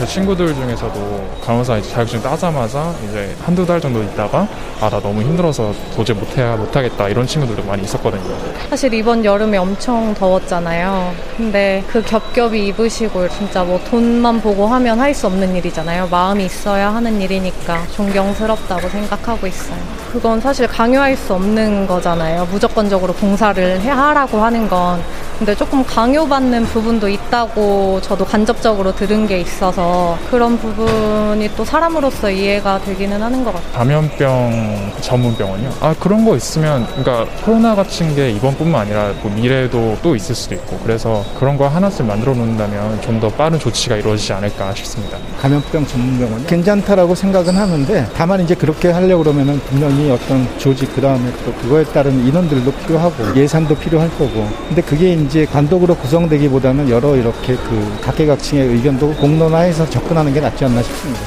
제 친구들 중에서도 간호사 이제 자격증 따자마자 이제 한두 달 정도 있다가 아 나 너무 힘들어서 도저히 못해야 못하겠다 이런 친구들도 많이 있었거든요. 사실 이번 여름에 엄청 더웠잖아요. 근데 그 겹겹이 입으시고 진짜 뭐 돈만 보고 하면 할 수 없는 일이잖아요. 마음이 있어야 하는 일이니까 존경스럽다고 생각하고 있어요. 그건 사실 강요할 수 없는 거잖아요. 무조건적으로 봉사를 해 하라고 하는 건. 근데 조금 강요받는 부분도 있다고 저도 간접적으로 들은 게 있어서 그런 부분이 또 사람으로서 이해가 되기는 하는 것 같아요. 감염병 전문 병원이요. 아 그런 거 있으면 그러니까 코로나 같은 게 이번뿐만 아니라 뭐 미래에도 또 있을 수도 있고 그래서 그런 거 하나씩 만들어 놓는다면 좀 더 빠른 조치가 이루어지지 않을까 싶습니다. 감염병 전문 병원 괜찮다라고 생각은 하는데 다만 이제 그렇게 하려고 그러면은 분명히 어떤 조직 그 다음에 또 그거에 따른 인원들도 필요하고 예산도 필요할 거고 근데 그게 이제 단독으로 구성되기보다는 여러 이렇게 그 각계각층의 의견도 공론화해서 접근하는 게 낫지 않나 싶습니다.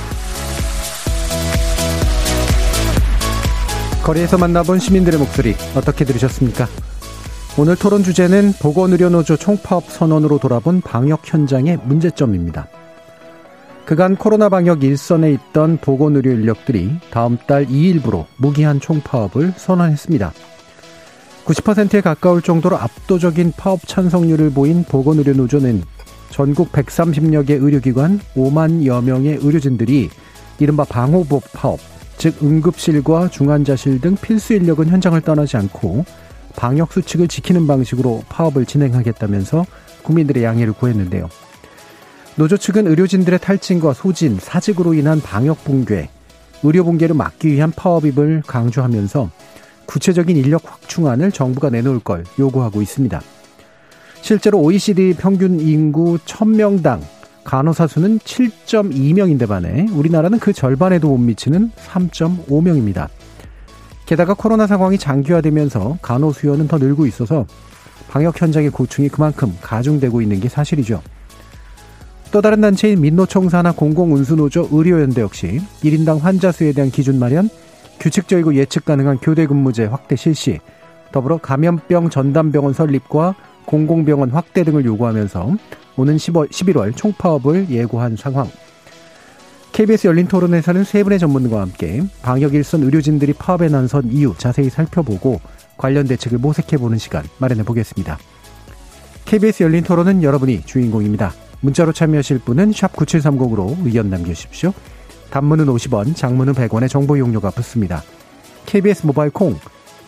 거리에서 만나본 시민들의 목소리 어떻게 들으셨습니까? 오늘 토론 주제는 보건의료노조 총파업 선언으로 돌아본 방역 현장의 문제점입니다. 그간 코로나 방역 일선에 있던 보건의료 인력들이 다음 달 2일부로 무기한 총파업을 선언했습니다. 90%에 가까울 정도로 압도적인 파업 찬성률을 보인 보건의료노조는 전국 130여 개 의료기관 5만여 명의 의료진들이 이른바 방호복 파업, 즉 응급실과 중환자실 등 필수 인력은 현장을 떠나지 않고 방역 수칙을 지키는 방식으로 파업을 진행하겠다면서 국민들의 양해를 구했는데요. 노조 측은 의료진들의 탈진과 소진, 사직으로 인한 방역 붕괴, 의료 붕괴를 막기 위한 파업임을 강조하면서 구체적인 인력 확충안을 정부가 내놓을 걸 요구하고 있습니다. 실제로 OECD 평균 인구 1000명당 간호사 수는 7.2명인데 반해 우리나라는 그 절반에도 못 미치는 3.5명입니다. 게다가 코로나 상황이 장기화되면서 간호 수요는 더 늘고 있어서 방역 현장의 고충이 그만큼 가중되고 있는 게 사실이죠. 또 다른 단체인 민노총사나 공공운수노조 의료연대 역시 1인당 환자 수에 대한 기준 마련, 규칙적이고 예측 가능한 교대 근무제 확대 실시, 더불어 감염병 전담병원 설립과 공공병원 확대 등을 요구하면서 오는 10월, 11월 총파업을 예고한 상황. KBS 열린 토론에서는 세 분의 전문가와 함께 방역 일선 의료진들이 파업에 나선 이유 자세히 살펴보고 관련 대책을 모색해보는 시간 마련해 보겠습니다. KBS 열린 토론은 여러분이 주인공입니다. 문자로 참여하실 분은 9730으로 의견 남겨주십시오. 단문은 50원, 장문은 100원의 정보 용료가 붙습니다. KBS 모바일 콩,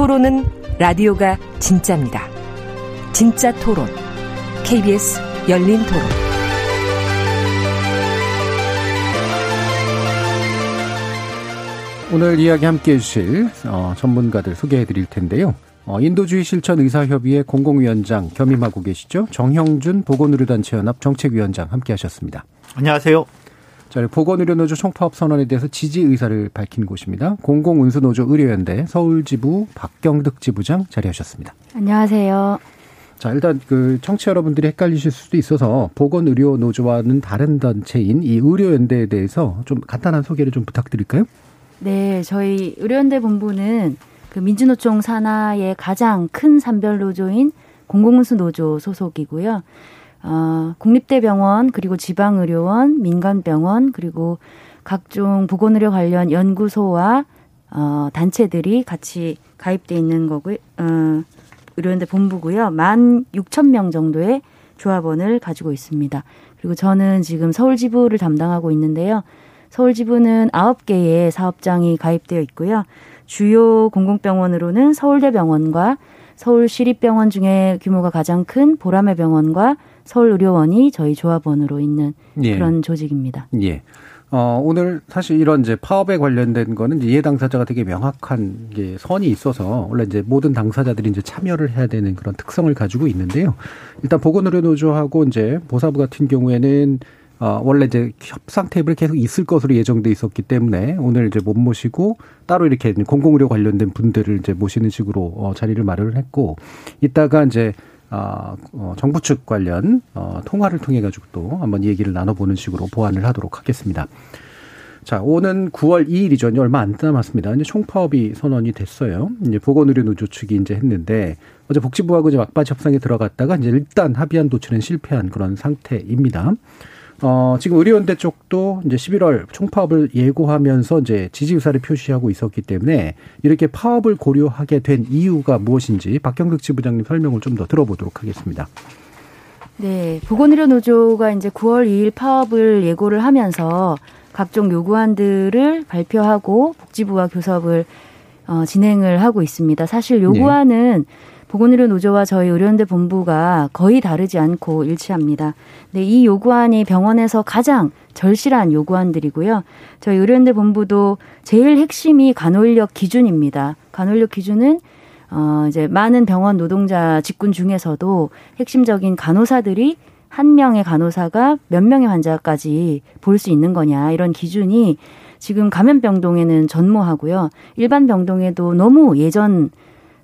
토론은 라디오가 진짜입니다. 진짜 토론, KBS 열린 토론. 오늘 이야기 함께 해주실 어, 전문가들 소개해 드릴 텐데요. 어, 인도주의 실천 의사협의회 공공위원장 겸임하고 계시죠. 정형준 보건의료단체연합 정책위원장 함께 하셨습니다. 안녕하세요. 자, 보건의료노조 총파업 선언에 대해서 지지 의사를 밝힌 곳입니다. 공공운수노조 의료연대 서울지부 박경득 지부장 자리하셨습니다. 안녕하세요. 자, 일단 그 청취 여러분들이 헷갈리실 수도 있어서 보건의료노조와는 다른 단체인 이 의료연대에 대해서 좀 간단한 소개를 좀 부탁드릴까요? 네, 저희 의료연대 본부는 그 민주노총 산하의 가장 큰 산별 노조인 공공운수 노조 소속이고요. 어, 국립대병원 그리고 지방의료원, 민간병원 그리고 각종 보건의료 관련 연구소와 어, 단체들이 같이 가입돼 있는 거고요. 어, 의료연대 본부고요. 만 육천 명 정도의 조합원을 가지고 있습니다. 그리고 저는 지금 서울 지부를 담당하고 있는데요. 서울 지부는 아홉 개의 사업장이 가입되어 있고요. 주요 공공병원으로는 서울대병원과 서울시립병원 중에 규모가 가장 큰 보라매 병원과 서울의료원이 저희 조합원으로 있는 예. 그런 조직입니다. 예. 어, 오늘 사실 이런 이제 파업에 관련된 거는 이해 당사자가 되게 명확한 게 선이 있어서 원래 이제 모든 당사자들이 이제 참여를 해야 되는 그런 특성을 가지고 있는데요. 일단 보건의료노조하고 이제 보사부 같은 경우에는 어, 원래 이제 협상 테이블 계속 있을 것으로 예정돼 있었기 때문에 오늘 이제 못 모시고 따로 이렇게 공공의료 관련된 분들을 이제 모시는 식으로 어, 자리를 마련을 했고 이따가 이제 어, 어, 정부 측 관련 어, 통화를 통해 가지고 또 한번 얘기를 나눠보는 식으로 보완을 하도록 하겠습니다. 자, 오는 9월 2일이죠. 이제 얼마 안 남았습니다. 이제 총파업이 선언이 됐어요. 이제 보건의료노조 측이 이제 했는데 어제 복지부하고 이제 막바지 협상에 들어갔다가 이제 일단 합의안 도출은 실패한 그런 상태입니다. 어, 지금 의료연대 쪽도 이제 11월 총파업을 예고하면서 이제 지지 의사를 표시하고 있었기 때문에 이렇게 파업을 고려하게 된 이유가 무엇인지 박경득 지부장님 설명을 좀 더 들어보도록 하겠습니다. 네, 보건의료 노조가 이제 9월 2일 파업을 예고를 하면서 각종 요구안들을 발표하고 복지부와 교섭을 어, 진행을 하고 있습니다. 사실 요구안은 네. 보건의료 노조와 저희 의료연대 본부가 거의 다르지 않고 일치합니다. 네, 이 요구안이 병원에서 가장 절실한 요구안들이고요. 저희 의료연대 본부도 제일 핵심이 간호인력 기준입니다. 간호인력 기준은 어 이제 많은 병원 노동자 직군 중에서도 핵심적인 간호사들이 한 명의 간호사가 몇 명의 환자까지 볼 수 있는 거냐 이런 기준이 지금 감염병동에는 전무하고요. 일반 병동에도 너무 예전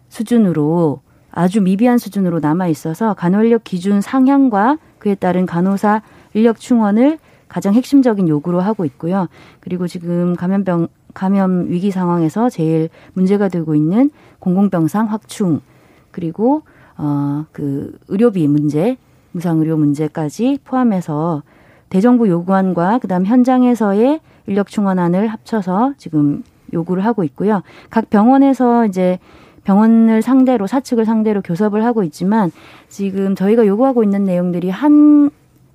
수준으로 아주 미비한 수준으로 남아 있어서 간호인력 기준 상향과 그에 따른 간호사 인력 충원을 가장 핵심적인 요구로 하고 있고요. 그리고 지금 감염병 감염 위기 상황에서 제일 문제가 되고 있는 공공병상 확충 그리고 어그 의료비 문제, 무상 의료 문제까지 포함해서 대정부 요구안과 그다음 현장에서의 인력 충원안을 합쳐서 지금 요구를 하고 있고요. 각 병원에서 이제 병원을 상대로 사측을 상대로 교섭을 하고 있지만 지금 저희가 요구하고 있는 내용들이 한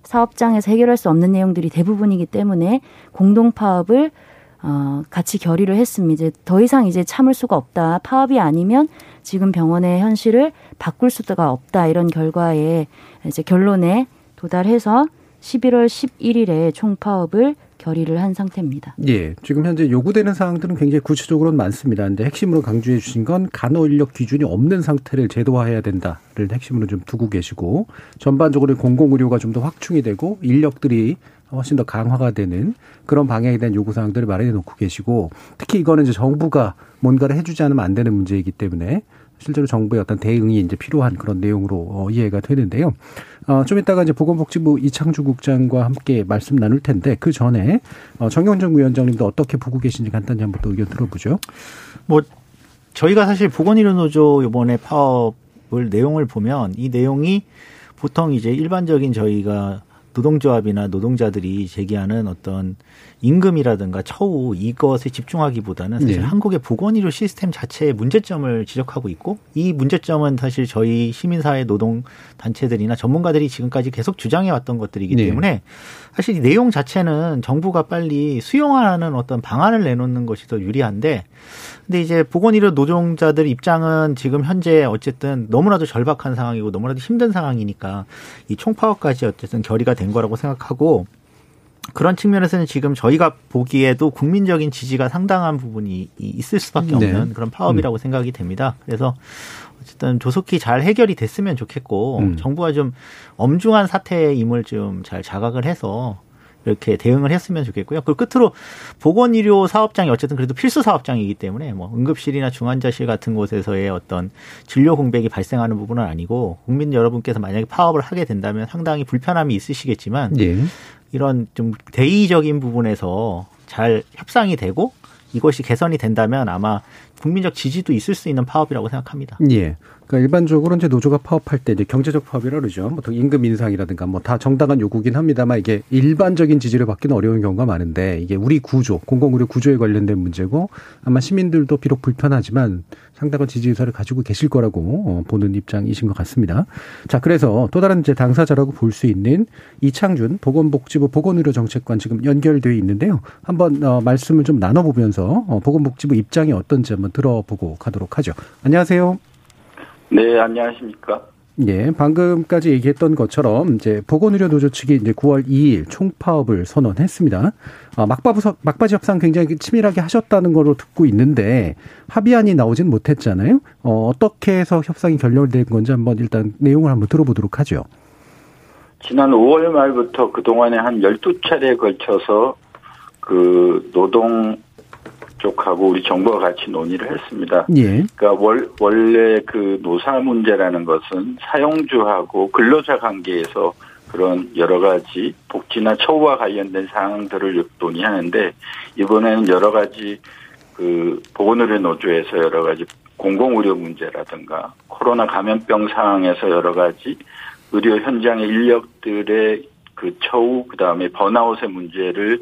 사업장에서 해결할 수 없는 내용들이 대부분이기 때문에 공동 파업을 어, 같이 결의를 했습니다. 이제 더 이상 이제 참을 수가 없다. 파업이 아니면 지금 병원의 현실을 바꿀 수가 없다. 이런 결과에 이제 결론에 도달해서 11월 11일에 총파업을 결의를 한 상태입니다. 예. 지금 현재 요구되는 사항들은 굉장히 구체적으로 많습니다. 근데 핵심으로 강조해 주신 건 간호 인력 기준이 없는 상태를 제도화해야 된다를 핵심으로 좀 두고 계시고 전반적으로 공공 의료가 좀 더 확충이 되고 인력들이 훨씬 더 강화가 되는 그런 방향에 대한 요구 사항들을 마련해 놓고 계시고 특히 이거는 이제 정부가 뭔가를 해주지 않으면 안 되는 문제이기 때문에 실제로 정부의 어떤 대응이 이제 필요한 그런 내용으로 어, 이해가 되는데요. 어, 좀 이따가 이제 보건복지부 이창주 국장과 함께 말씀 나눌 텐데 그 전에 어, 정경정 위원장님도 어떻게 보고 계신지 간단히 한번 또 의견 들어보죠. 뭐 저희가 사실 보건의료노조 이번에 파업을 내용을 보면 이 내용이 보통 이제 일반적인 저희가 노동조합이나 노동자들이 제기하는 어떤 임금이라든가 처우 이것에 집중하기보다는 사실 네. 한국의 보건의료 시스템 자체의 문제점을 지적하고 있고 이 문제점은 사실 저희 시민사회 노동 단체들이나 전문가들이 지금까지 계속 주장해 왔던 것들이기 네. 때문에 사실 이 내용 자체는 정부가 빨리 수용하는 어떤 방안을 내놓는 것이 더 유리한데 근데 이제 보건의료 노동자들 입장은 지금 현재 어쨌든 너무나도 절박한 상황이고 너무나도 힘든 상황이니까 이 총파업까지 어쨌든 결의가 된 거라고 생각하고 그런 측면에서는 지금 저희가 보기에도 국민적인 지지가 상당한 부분이 있을 수밖에 네. 없는 네. 그런 파업이라고 음. 생각이 됩니다. 그래서 어쨌든 조속히 잘 해결이 됐으면 좋겠고 음. 정부가 좀 엄중한 사태임을 좀 잘 자각을 해서 이렇게 대응을 했으면 좋겠고요. 그 끝으로 보건의료 사업장이 어쨌든 그래도 필수 사업장이기 때문에 뭐 응급실이나 중환자실 같은 곳에서의 어떤 진료 공백이 발생하는 부분은 아니고 국민 여러분께서 만약에 파업을 하게 된다면 상당히 불편함이 있으시겠지만 예. 이런 좀 대의적인 부분에서 잘 협상이 되고 이것이 개선이 된다면 아마 국민적 지지도 있을 수 있는 파업이라고 생각합니다. 예. 그러니까 일반적으로 이제 노조가 파업할 때 이제 경제적 파업이라 그러죠. 보통 임금 인상이라든가 뭐 다 정당한 요구긴 합니다만 이게 일반적인 지지를 받기는 어려운 경우가 많은데 이게 우리 구조, 공공의료 구조에 관련된 문제고 아마 시민들도 비록 불편하지만 상당한 지지 의사를 가지고 계실 거라고 어, 보는 입장이신 것 같습니다. 자, 그래서 또 다른 이제 당사자라고 볼 수 있는 이창준 보건복지부 보건의료 정책관 지금 연결되어 있는데요. 한번 어, 말씀을 좀 나눠보면서 어, 보건복지부 입장이 어떤지 한번 들어보고 가도록 하죠. 안녕하세요. 네, 안녕하십니까. 예, 방금까지 얘기했던 것처럼 이제 보건의료 노조 측이 이제 9월 2일 총파업을 선언했습니다. 아, 막바지, 막바지 협상 굉장히 치밀하게 하셨다는 걸로 듣고 있는데 합의안이 나오진 못했잖아요. 어, 어떻게 해서 협상이 결렬된 건지 한번 일단 내용을 한번 들어보도록 하죠. 지난 5월 말부터 그동안에 한 12차례에 걸쳐서 그 노동 쪽하고 우리 정부가 같이 논의를 했습니다. 예. 그러니까 월, 원래 그 노사 문제라는 것은 사용주하고 근로자 관계에서 그런 여러 가지 복지나 처우와 관련된 사항들을 논의하는데 이번에는 여러 가지 그 보건의료 노조에서 여러 가지 공공의료 문제라든가 코로나 감염병 상황에서 여러 가지 의료 현장의 인력들의 그 처우 그다음에 번아웃의 문제를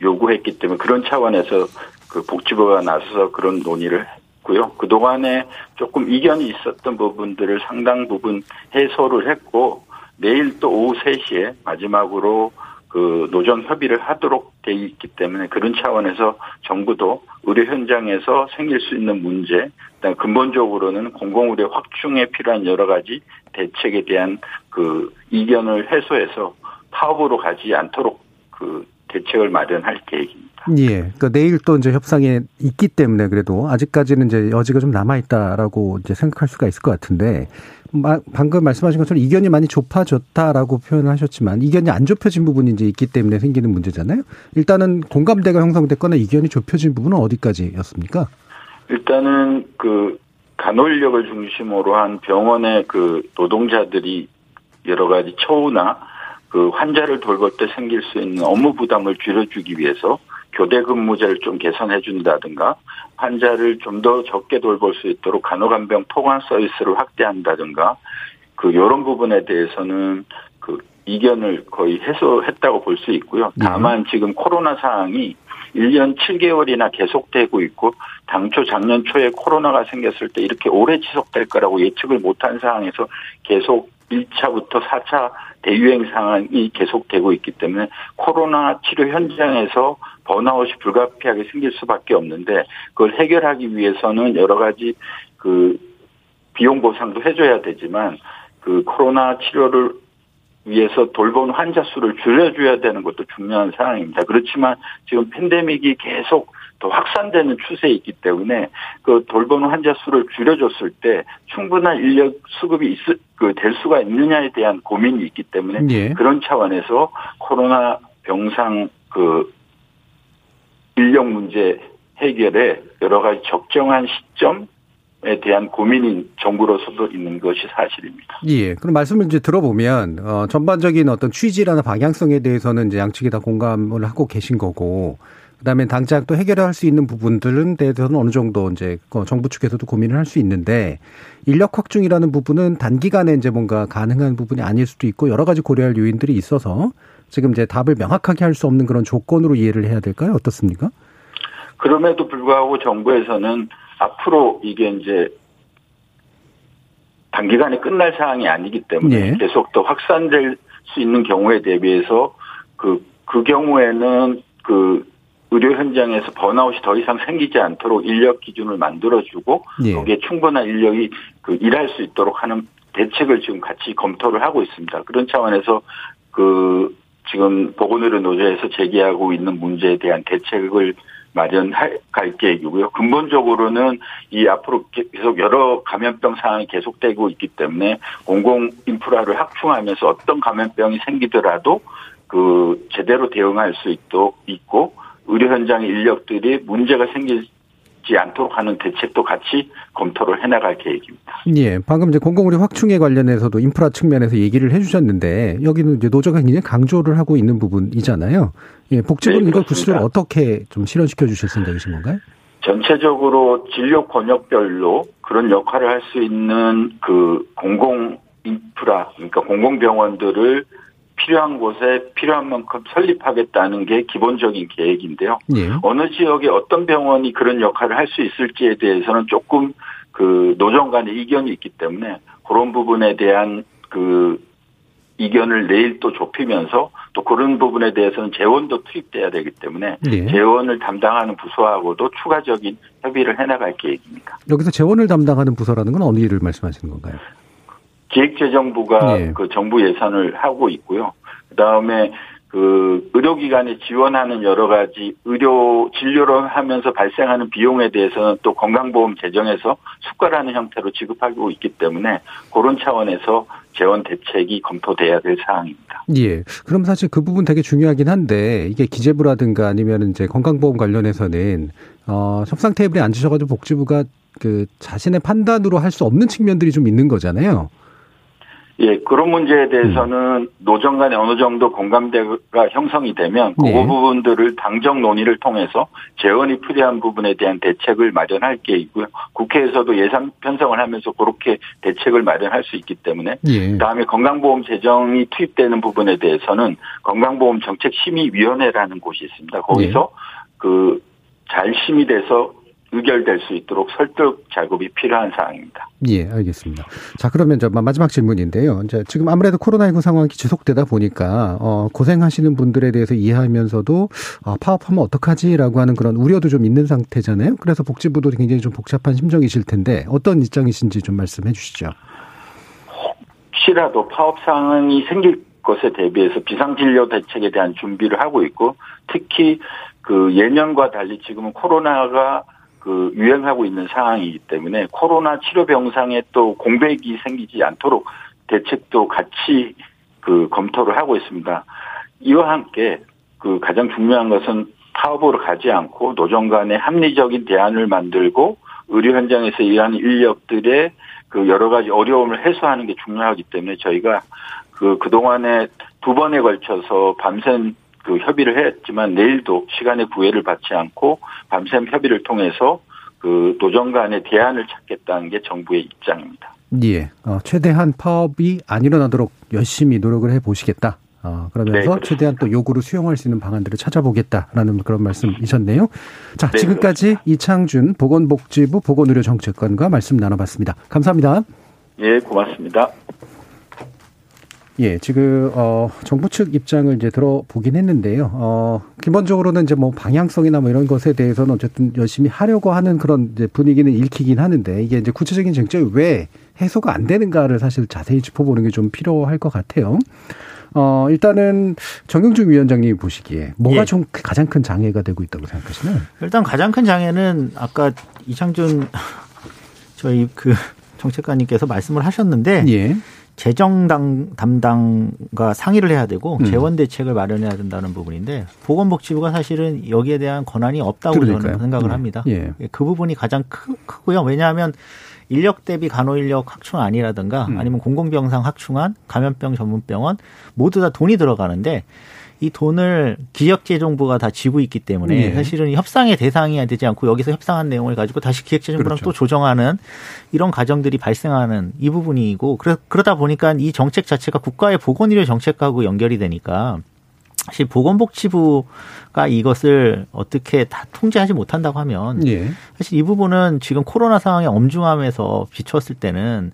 요구했기 때문에 그런 차원에서 그 복지부가 나서서 그런 논의를 했고요. 그동안에 조금 이견이 있었던 부분들을 상당 부분 해소를 했고 내일 또 오후 3시에 마지막으로 그 노정 협의를 하도록 돼 있기 때문에 그런 차원에서 정부도 의료 현장에서 생길 수 있는 문제, 그다음 근본적으로는 공공의료 확충에 필요한 여러 가지 대책에 대한 그 이견을 해소해서 파업으로 가지 않도록 그 대책을 마련할 계획입니다. 예. 그러니까 내일 또 이제 협상에 있기 때문에 그래도 아직까지는 이제 여지가 좀 남아 있다라고 이제 생각할 수가 있을 것 같은데 방금 말씀하신 것처럼 이견이 많이 좁아졌다라고 표현을 하셨지만 이견이 안 좁혀진 부분이 이제 있기 때문에 생기는 문제잖아요. 일단은 공감대가 형성됐거나 이견이 좁혀진 부분은 어디까지였습니까? 일단은 그 간호인력을 중심으로 한 병원의 그 노동자들이 여러 가지 처우나 그 환자를 돌볼 때 생길 수 있는 업무 부담을 줄여주기 위해서 교대 근무제를 좀 개선해 준다든가 환자를 좀 더 적게 돌볼 수 있도록 간호간병 포관 서비스를 확대한다든가 그 이런 부분에 대해서는 그 이견을 거의 해소했다고 볼 수 있고요. 다만 지금 코로나 상황이 1년 7개월이나 계속되고 있고 당초 작년 초에 코로나가 생겼을 때 이렇게 오래 지속될 거라고 예측을 못한 상황에서 계속 1차부터 4차 대유행 상황이 계속되고 있기 때문에 코로나 치료 현장에서 번아웃이 불가피하게 생길 수밖에 없는데 그걸 해결하기 위해서는 여러 가지 그 비용 보상도 해줘야 되지만 그 코로나 치료를 위해서 돌보는 환자 수를 줄여줘야 되는 것도 중요한 상황입니다. 그렇지만 지금 팬데믹이 계속 더 확산되는 추세에 있기 때문에 그 돌보는 환자 수를 줄여줬을 때 충분한 인력 수급이 있을 그 될 수가 있느냐에 대한 고민이 있기 때문에 예. 그런 차원에서 코로나 병상 그 인력 문제 해결에 여러 가지 적정한 시점 에 대한 고민이 정부로서도 있는 것이 사실입니다. 예. 그럼 말씀을 이제 들어보면 어 전반적인 어떤 취지라는 방향성에 대해서는 이제 양측이 다 공감을 하고 계신 거고 그다음에 당장 또 해결할 수 있는 부분들은 대해서는 어느 정도 이제 그 정부 측에서도 고민을 할 수 있는데 인력 확충이라는 부분은 단기간에 이제 뭔가 가능한 부분이 아닐 수도 있고 여러 가지 고려할 요인들이 있어서 지금 이제 답을 명확하게 할 수 없는 그런 조건으로 이해를 해야 될까요? 어떻습니까? 그럼에도 불구하고 정부에서는 앞으로 이게 이제 단기간에 끝날 사항이 아니기 때문에 네. 계속 더 확산될 수 있는 경우에 대비해서 그, 그 경우에는 그 의료 현장에서 번아웃이 더 이상 생기지 않도록 인력 기준을 만들어주고 예. 거기에 충분한 인력이 그 일할 수 있도록 하는 대책을 지금 같이 검토를 하고 있습니다. 그런 차원에서 그 지금 보건의료 노조에서 제기하고 있는 문제에 대한 대책을 마련할 계획이고요. 근본적으로는 이 앞으로 계속 여러 감염병 상황이 계속되고 있기 때문에 공공 인프라를 확충하면서 어떤 감염병이 생기더라도 그 제대로 대응할 수 있도록 있고 의료 현장의 인력들이 문제가 생기지 않도록 하는 대책도 같이 검토를 해나갈 계획입니다. 예, 방금 이제 공공의료 확충에 관련해서도 인프라 측면에서 얘기를 해주셨는데 여기는 이제 노조가 굉장히 강조를 하고 있는 부분이잖아요. 예, 복지부는 네, 이걸. 구체적으로 어떻게 좀 실현시켜 주실 생각이신 건가요? 전체적으로 진료 권역별로 그런 역할을 할 수 있는 그 공공 인프라, 그러니까 공공병원들을 필요한 곳에 필요한 만큼 설립하겠다는 게 기본적인 계획인데요. 예. 어느 지역에 어떤 병원이 그런 역할을 할 수 있을지에 대해서는 조금 그 노정 간의 이견이 있기 때문에 그런 부분에 대한 그 이견을 내일 또 좁히면서 또 그런 부분에 대해서는 재원도 투입돼야 되기 때문에 예. 재원을 담당하는 부서하고도 추가적인 협의를 해나갈 계획입니다. 여기서 재원을 담당하는 부서라는 건 어느 일을 말씀하시는 건가요? 기획재정부가 예. 그 정부 예산을 하고 있고요. 그 다음에 그 의료기관에 지원하는 여러 가지 의료 진료를 하면서 발생하는 비용에 대해서는 또 건강보험 재정에서 숙가라는 형태로 지급하고 있기 때문에 그런 차원에서 재원 대책이 검토돼야 될 사항입니다. 예. 그럼 사실 그 부분 되게 중요하긴 한데 이게 기재부라든가 아니면 이제 건강보험 관련해서는 어 협상 테이블에 앉으셔가지고 복지부가 그 자신의 판단으로 할 수 없는 측면들이 좀 있는 거잖아요. 예, 그런 문제에 대해서는 네. 노정 간에 어느 정도 공감대가 형성이 되면 그 네. 부분들을 당정 논의를 통해서 재원이 필요한 부분에 대한 대책을 마련할 계획이고요. 국회에서도 예산 편성을 하면서 그렇게 대책을 마련할 수 있기 때문에 예. 그다음에 건강보험 재정이 투입되는 부분에 대해서는 건강보험 정책심의위원회라는 곳이 있습니다. 거기서 예. 그잘 심의돼서 의결될 수 있도록 설득 작업이 필요한 사항입니다. 예, 알겠습니다. 자, 그러면 저 마지막 질문인데요. 이제 지금 아무래도 코로나19 상황이 지속되다 보니까 어, 고생하시는 분들에 대해서 이해하면서도 아, 파업하면 어떡하지라고 하는 그런 우려도 좀 있는 상태잖아요. 그래서 복지부도 굉장히 좀 복잡한 심정이실 텐데 어떤 입장이신지 좀 말씀해 주시죠. 혹시라도 파업 상황이 생길 것에 대비해서 비상진료 대책에 대한 준비를 하고 있고 특히 그 예년과 달리 지금은 코로나가 그 유행하고 있는 상황이기 때문에 코로나 치료 병상에 또 공백이 생기지 않도록 대책도 같이 그 검토를 하고 있습니다. 이와 함께 그 가장 중요한 것은 파업으로 가지 않고 노정 간의 합리적인 대안을 만들고 의료 현장에서 일하는 인력들의 그 여러 가지 어려움을 해소하는 게 중요하기 때문에 저희가 그 그동안에 두 번에 걸쳐서 밤샘 그 협의를 했지만 내일도 시간의 구애를 받지 않고 밤샘 협의를 통해서 그 노정 간의 대안을 찾겠다는 게 정부의 입장입니다. 예. 어, 최대한 파업이 안 일어나도록 열심히 노력을 해 보시겠다. 어, 그러면서 네, 최대한 또 요구를 수용할 수 있는 방안들을 찾아보겠다라는 그런 말씀이셨네요. 자, 네, 지금까지 그렇습니다. 이창준 보건복지부 보건의료정책관과 말씀 나눠봤습니다. 감사합니다. 예, 고맙습니다. 예, 지금 어 정부 측 입장을 이제 들어보긴 했는데요. 어 기본적으로는 이제 뭐 방향성이나 뭐 이런 것에 대해서는 어쨌든 열심히 하려고 하는 그런 이제 분위기는 읽히긴 하는데 이게 이제 구체적인 쟁점이 왜 해소가 안 되는가를 사실 자세히 짚어보는 게 좀 필요할 것 같아요. 어, 일단은 정영준 위원장님이 보시기에 뭐가 예. 좀 가장 큰 장애가 되고 있다고 생각하시나요? 일단 가장 큰 장애는 아까 이창준 저희 그 정책관님께서 말씀을 하셨는데 예. 재정 당 담당과 상의를 해야 되고 음. 재원 대책을 마련해야 된다는 부분인데 보건복지부가 사실은 여기에 대한 권한이 없다고 그러니까요. 저는 생각을 예. 합니다. 예. 그 부분이 가장 크, 크고요. 왜냐하면 인력 대비 간호인력 확충안이라든가 음. 아니면 공공병상 확충안, 감염병 전문병원 모두 다 돈이 들어가는데 이 돈을 기획재정부가 다 지고 있기 때문에 네. 사실은 협상의 대상이 되지 않고 여기서 협상한 내용을 가지고 다시 기획재정부랑 그렇죠. 또 조정하는 이런 과정들이 발생하는 이 부분이고 그러다 보니까 이 정책 자체가 국가의 보건의료 정책하고 연결이 되니까 사실 보건복지부가 이것을 어떻게 다 통제하지 못한다고 하면 예. 사실 이 부분은 지금 코로나 상황의 엄중함에서 비추었을 때는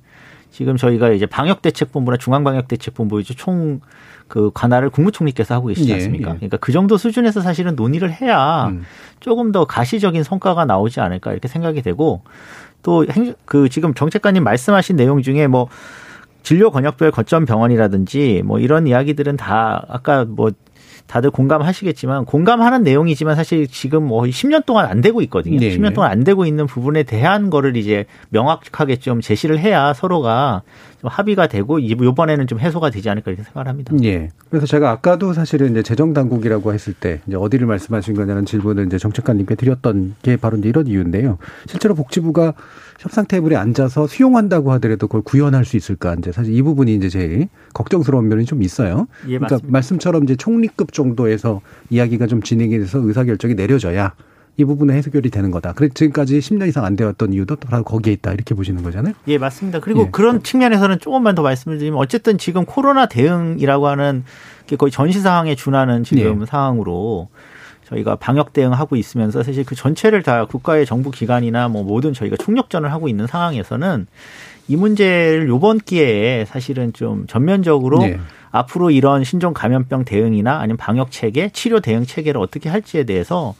지금 저희가 이제 방역대책본부나 중앙방역대책본부 이제 총 그 관할을 국무총리께서 하고 계시지 예, 않습니까? 예, 예. 그러니까 그 정도 수준에서 사실은 논의를 해야 음. 조금 더 가시적인 성과가 나오지 않을까 이렇게 생각이 되고 또그 지금 정책관님 말씀하신 내용 중에 뭐 진료 권역별 거점 병원이라든지 뭐 이런 이야기들은 다 아까 뭐 다들 공감하시겠지만 공감하는 내용이지만 사실 지금 뭐 10년 동안 안 되고 있거든요. 네 10년 동안 안 되고 있는 부분에 대한 거를 이제 명확하게 좀 제시를 해야 서로가 좀 합의가 되고 이번에는 좀 해소가 되지 않을까 이렇게 생각을 합니다. 예. 그래서 제가 아까도 사실은 이제 재정 당국이라고 했을 때 이제 어디를 말씀하신 거냐는 질문을 이제 정책관님께 드렸던 게 바로 이제 이런 이유인데요. 실제로 복지부가 협상 테이블에 앉아서 수용한다고 하더라도 그걸 구현할 수 있을까 이제 사실 이 부분이 이제 제일 걱정스러운 면이 좀 있어요. 예, 그러니까 맞습니다. 말씀처럼 이제 총리급 정도에서 이야기가 좀 진행이 돼서 의사 결정이 내려져야 이 부분은 해결이 되는 거다. 그래 지금까지 10년 이상 안 되었던 이유도 바로 거기에 있다. 이렇게 보시는 거잖아요. 예, 맞습니다. 그리고 예. 그런 측면에서는 조금만 더 말씀을 드리면 어쨌든 지금 코로나 대응이라고 하는 게 거의 전시 상황에 준하는 지금 예. 상황으로 저희가 방역 대응하고 있으면서 사실 그 전체를 다 국가의 정부 기관이나 뭐 모든 저희가 총력전을 하고 있는 상황에서는 이 문제를 요번 기회에 사실은 좀 전면적으로 네. 앞으로 이런 신종 감염병 대응이나 아니면 방역 체계, 치료 대응 체계를 어떻게 할지에 대해서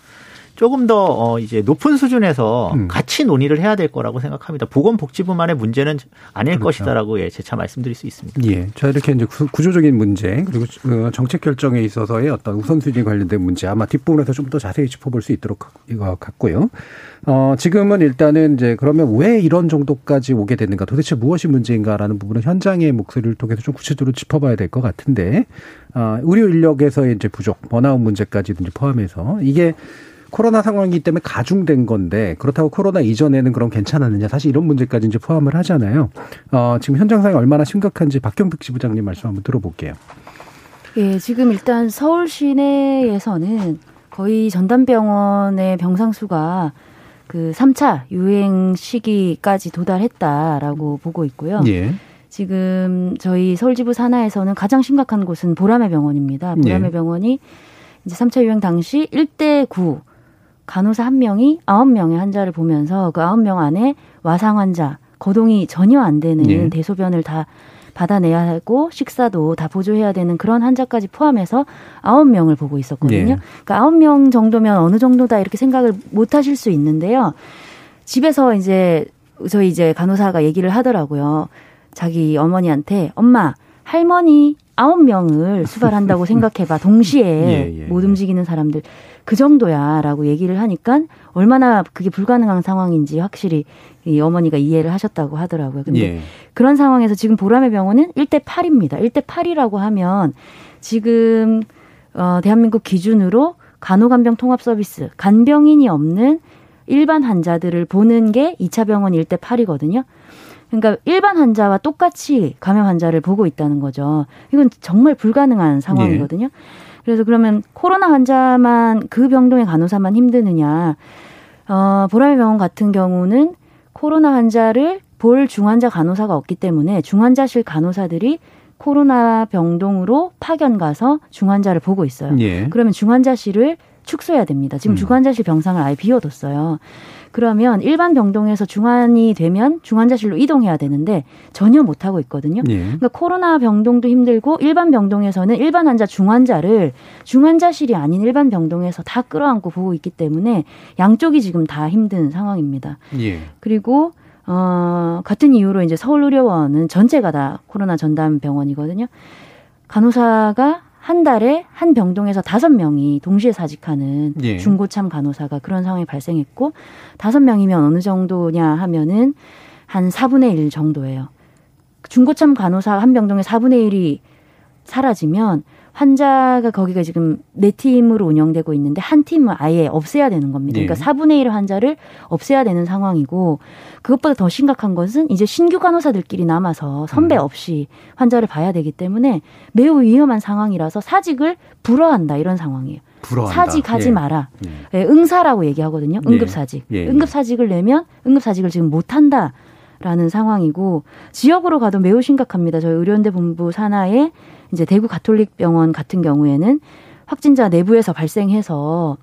조금 더 어, 이제 높은 수준에서 음. 같이 논의를 해야 될 거라고 생각합니다. 보건복지부만의 문제는 아닐 그렇죠. 것이다라고 예, 재차 말씀드릴 수 있습니다. 예. 자, 이렇게 이제 구- 구조적인 문제, 그리고 어, 정책 결정에 있어서의 어떤 우선순위 관련된 문제, 아마 뒷부분에서 좀 더 자세히 짚어볼 수 있도록 것 같고요. 어, 지금은 일단은 이제 그러면 왜 이런 정도까지 오게 됐는가, 도대체 무엇이 문제인가라는 부분은 현장의 목소리를 통해서 좀 구체적으로 짚어봐야 될 것 같은데, 어, 의료 인력에서의 이제 부족, 번아웃 문제까지도 이제 포함해서 이게 코로나 상황이기 때문에 가중된 건데 그렇다고 코로나 이전에는 그럼 괜찮았느냐 사실 이런 문제까지 이제 포함을 하잖아요. 어, 지금 현장 상황이 얼마나 심각한지 박경득 지부장님 말씀 한번 들어볼게요. 예, 지금 일단 서울 시내에서는 거의 전담병원의 병상 수가 그 3차 유행 시기까지 도달했다라고 보고 있고요. 예. 지금 저희 서울지부 산하에서는 가장 심각한 곳은 보라매 병원입니다. 보라매 예. 병원이 이제 3차 유행 당시 1대 9 간호사 한 명이 9명의 환자를 보면서 그 9명 안에 와상 환자, 거동이 전혀 안 되는 예. 대소변을 다 받아내야 하고 식사도 다 보조해야 되는 그런 환자까지 포함해서 9명을 보고 있었거든요. 예. 그러니까 9명 정도면 어느 정도다 이렇게 생각을 못 하실 수 있는데요. 집에서 이제 저희 이제 간호사가 얘기를 하더라고요. 자기 어머니한테 엄마 할머니 아홉 명을 수발한다고 생각해봐 동시에 예, 예, 못 예. 움직이는 사람들 그 정도야라고 얘기를 하니까 얼마나 그게 불가능한 상황인지 확실히 이 어머니가 이해를 하셨다고 하더라고요. 근데 예. 그런 상황에서 지금 보라매 병원은 1대 8입니다. 1대 8이라고 하면 지금 어 대한민국 기준으로 간호간병 통합 서비스 간병인이 없는 일반 환자들을 보는 게 2차 병원 1대 8이거든요. 그러니까 일반 환자와 똑같이 감염 환자를 보고 있다는 거죠. 이건 정말 불가능한 상황이거든요. 그래서 그러면 코로나 환자만 그 병동의 간호사만 힘드느냐? 어, 보라매 병원 같은 경우는 코로나 환자를 볼 중환자 간호사가 없기 때문에 중환자실 간호사들이 코로나 병동으로 파견 가서 중환자를 보고 있어요. 예. 그러면 중환자실을 축소해야 됩니다. 지금 음. 중환자실 병상을 아예 비워뒀어요. 그러면 일반 병동에서 중환이 되면 중환자실로 이동해야 되는데 전혀 못 하고 있거든요. 예. 그러니까 코로나 병동도 힘들고 일반 병동에서는 일반 환자 중환자를 중환자실이 아닌 일반 병동에서 다 끌어안고 보고 있기 때문에 양쪽이 지금 다 힘든 상황입니다. 예. 그리고 어 같은 이유로 이제 서울의료원은 전체가 다 코로나 전담 병원이거든요. 간호사가 한 달에 한 병동에서 다섯 명이 동시에 사직하는 예. 중고참 간호사가 그런 상황이 발생했고 다섯 명이면 어느 정도냐 하면은 한 4분의 1 정도예요. 중고참 간호사 한 병동에 4분의 1이 사라지면 환자가 거기가 지금 네 팀으로 운영되고 있는데 한 팀을 아예 없애야 되는 겁니다. 네. 그러니까 4분의 1 환자를 없애야 되는 상황이고 그것보다 더 심각한 것은 이제 신규 간호사들끼리 남아서 선배 음. 없이 환자를 봐야 되기 때문에 매우 위험한 상황이라서 사직을 불허한다 이런 상황이에요. 불어한다. 사직 하지 예. 마라. 예. 예, 응사라고 얘기하거든요. 응급사직. 예, 예. 응급사직을 내면 응급사직을 지금 못한다. 라는 상황이고 지역으로 가도 매우 심각합니다. 저희 의료연대 본부 산하에 이제 대구 가톨릭 병원 같은 경우에는 확진자 내부에서 발생해서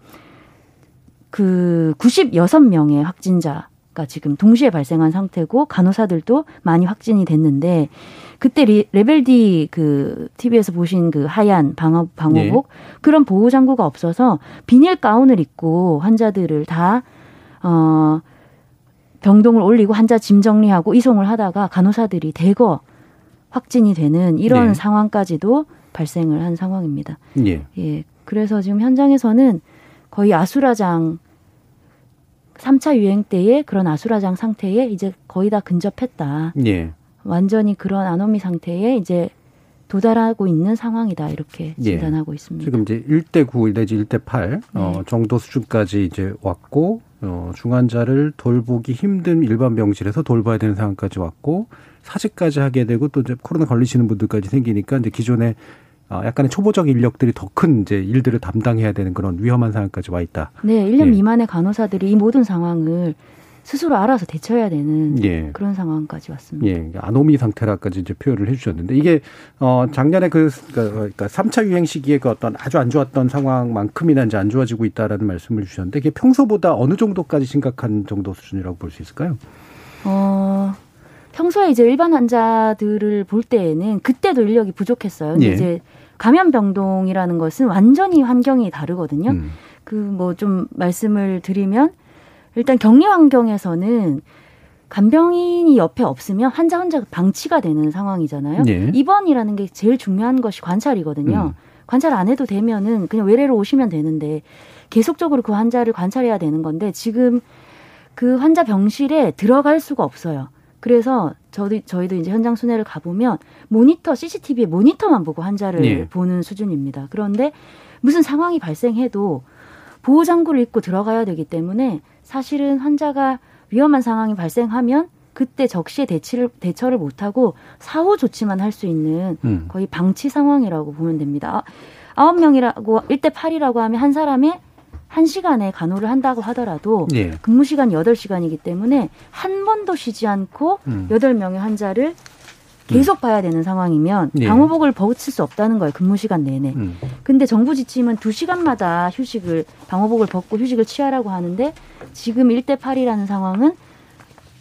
그 96명의 확진자가 지금 동시에 발생한 상태고 간호사들도 많이 확진이 됐는데 그때 리, level D 그 TV에서 보신 그 하얀 방어 방호복 그런 보호 장구가 없어서 비닐 가운을 입고 환자들을 다 어 병동을 올리고 환자 짐 정리하고 이송을 하다가 간호사들이 대거 확진이 되는 이런 네. 상황까지도 발생을 한 상황입니다. 예. 예. 그래서 지금 현장에서는 거의 아수라장 3차 유행 때의 그런 아수라장 상태에 이제 거의 다 근접했다. 예. 완전히 그런 아노미 상태에 이제 도달하고 있는 상황이다. 이렇게 예. 진단하고 있습니다. 지금 이제 1대 9 내지 1대 8 어, 네. 정도 수준까지 이제 왔고 어, 중환자를 돌보기 힘든 일반 병실에서 돌봐야 되는 상황까지 왔고 사직까지 하게 되고 또 이제 코로나 걸리시는 분들까지 생기니까 이제 기존에 아, 약간의 초보적 인력들이 더 큰 이제 일들을 담당해야 되는 그런 위험한 상황까지 와 있다. 네, 1년 예. 미만의 간호사들이 이 모든 상황을 스스로 알아서 대처해야 되는 예. 그런 상황까지 왔습니다. 예, 아노미 상태라까지 이제 표현을 해주셨는데 이게 어 작년에 그 그러니까 3차 유행 시기에 그 어떤 아주 안 좋았던 상황만큼이나 이제 안 좋아지고 있다라는 말씀을 주셨는데 이게 평소보다 어느 정도까지 심각한 정도 수준이라고 볼 수 있을까요? 어, 평소에 이제 일반 환자들을 볼 때에는 그때도 인력이 부족했어요. 근데 예. 이제 감염병동이라는 것은 완전히 환경이 다르거든요. 음. 그뭐 좀 말씀을 드리면 일단 격리 환경에서는 간병인이 옆에 없으면 환자 혼자 방치가 되는 상황이잖아요. 네. 입원이라는 게 제일 중요한 것이 관찰이거든요. 음. 관찰 안 해도 되면은 그냥 외래로 오시면 되는데 계속적으로 그 환자를 관찰해야 되는 건데 지금 그 환자 병실에 들어갈 수가 없어요. 그래서 저희, 저희도 이제 현장 순회를 가보면 모니터, CCTV에 모니터만 보고 환자를 예. 보는 수준입니다. 그런데 무슨 상황이 발생해도 보호 장구를 입고 들어가야 되기 때문에 사실은 환자가 위험한 상황이 발생하면 그때 적시에 대치를, 대처를 못하고 사후 조치만 할 수 있는 음. 거의 방치 상황이라고 보면 됩니다. 아홉 명이라고, 1대 8이라고 하면 한 사람에 한 시간에 간호를 한다고 하더라도 예. 근무 시간이 8시간이기 때문에 한 번도 쉬지 않고 음. 여덟 명의 환자를 계속 봐야 되는 상황이면 예. 방호복을 벗을 수 없다는 거예요. 근무 시간 내내. 음. 근데 정부 지침은 두시간마다 휴식을 방호복을 벗고 휴식을 취하라고 하는데 지금 1대 8이라는 상황은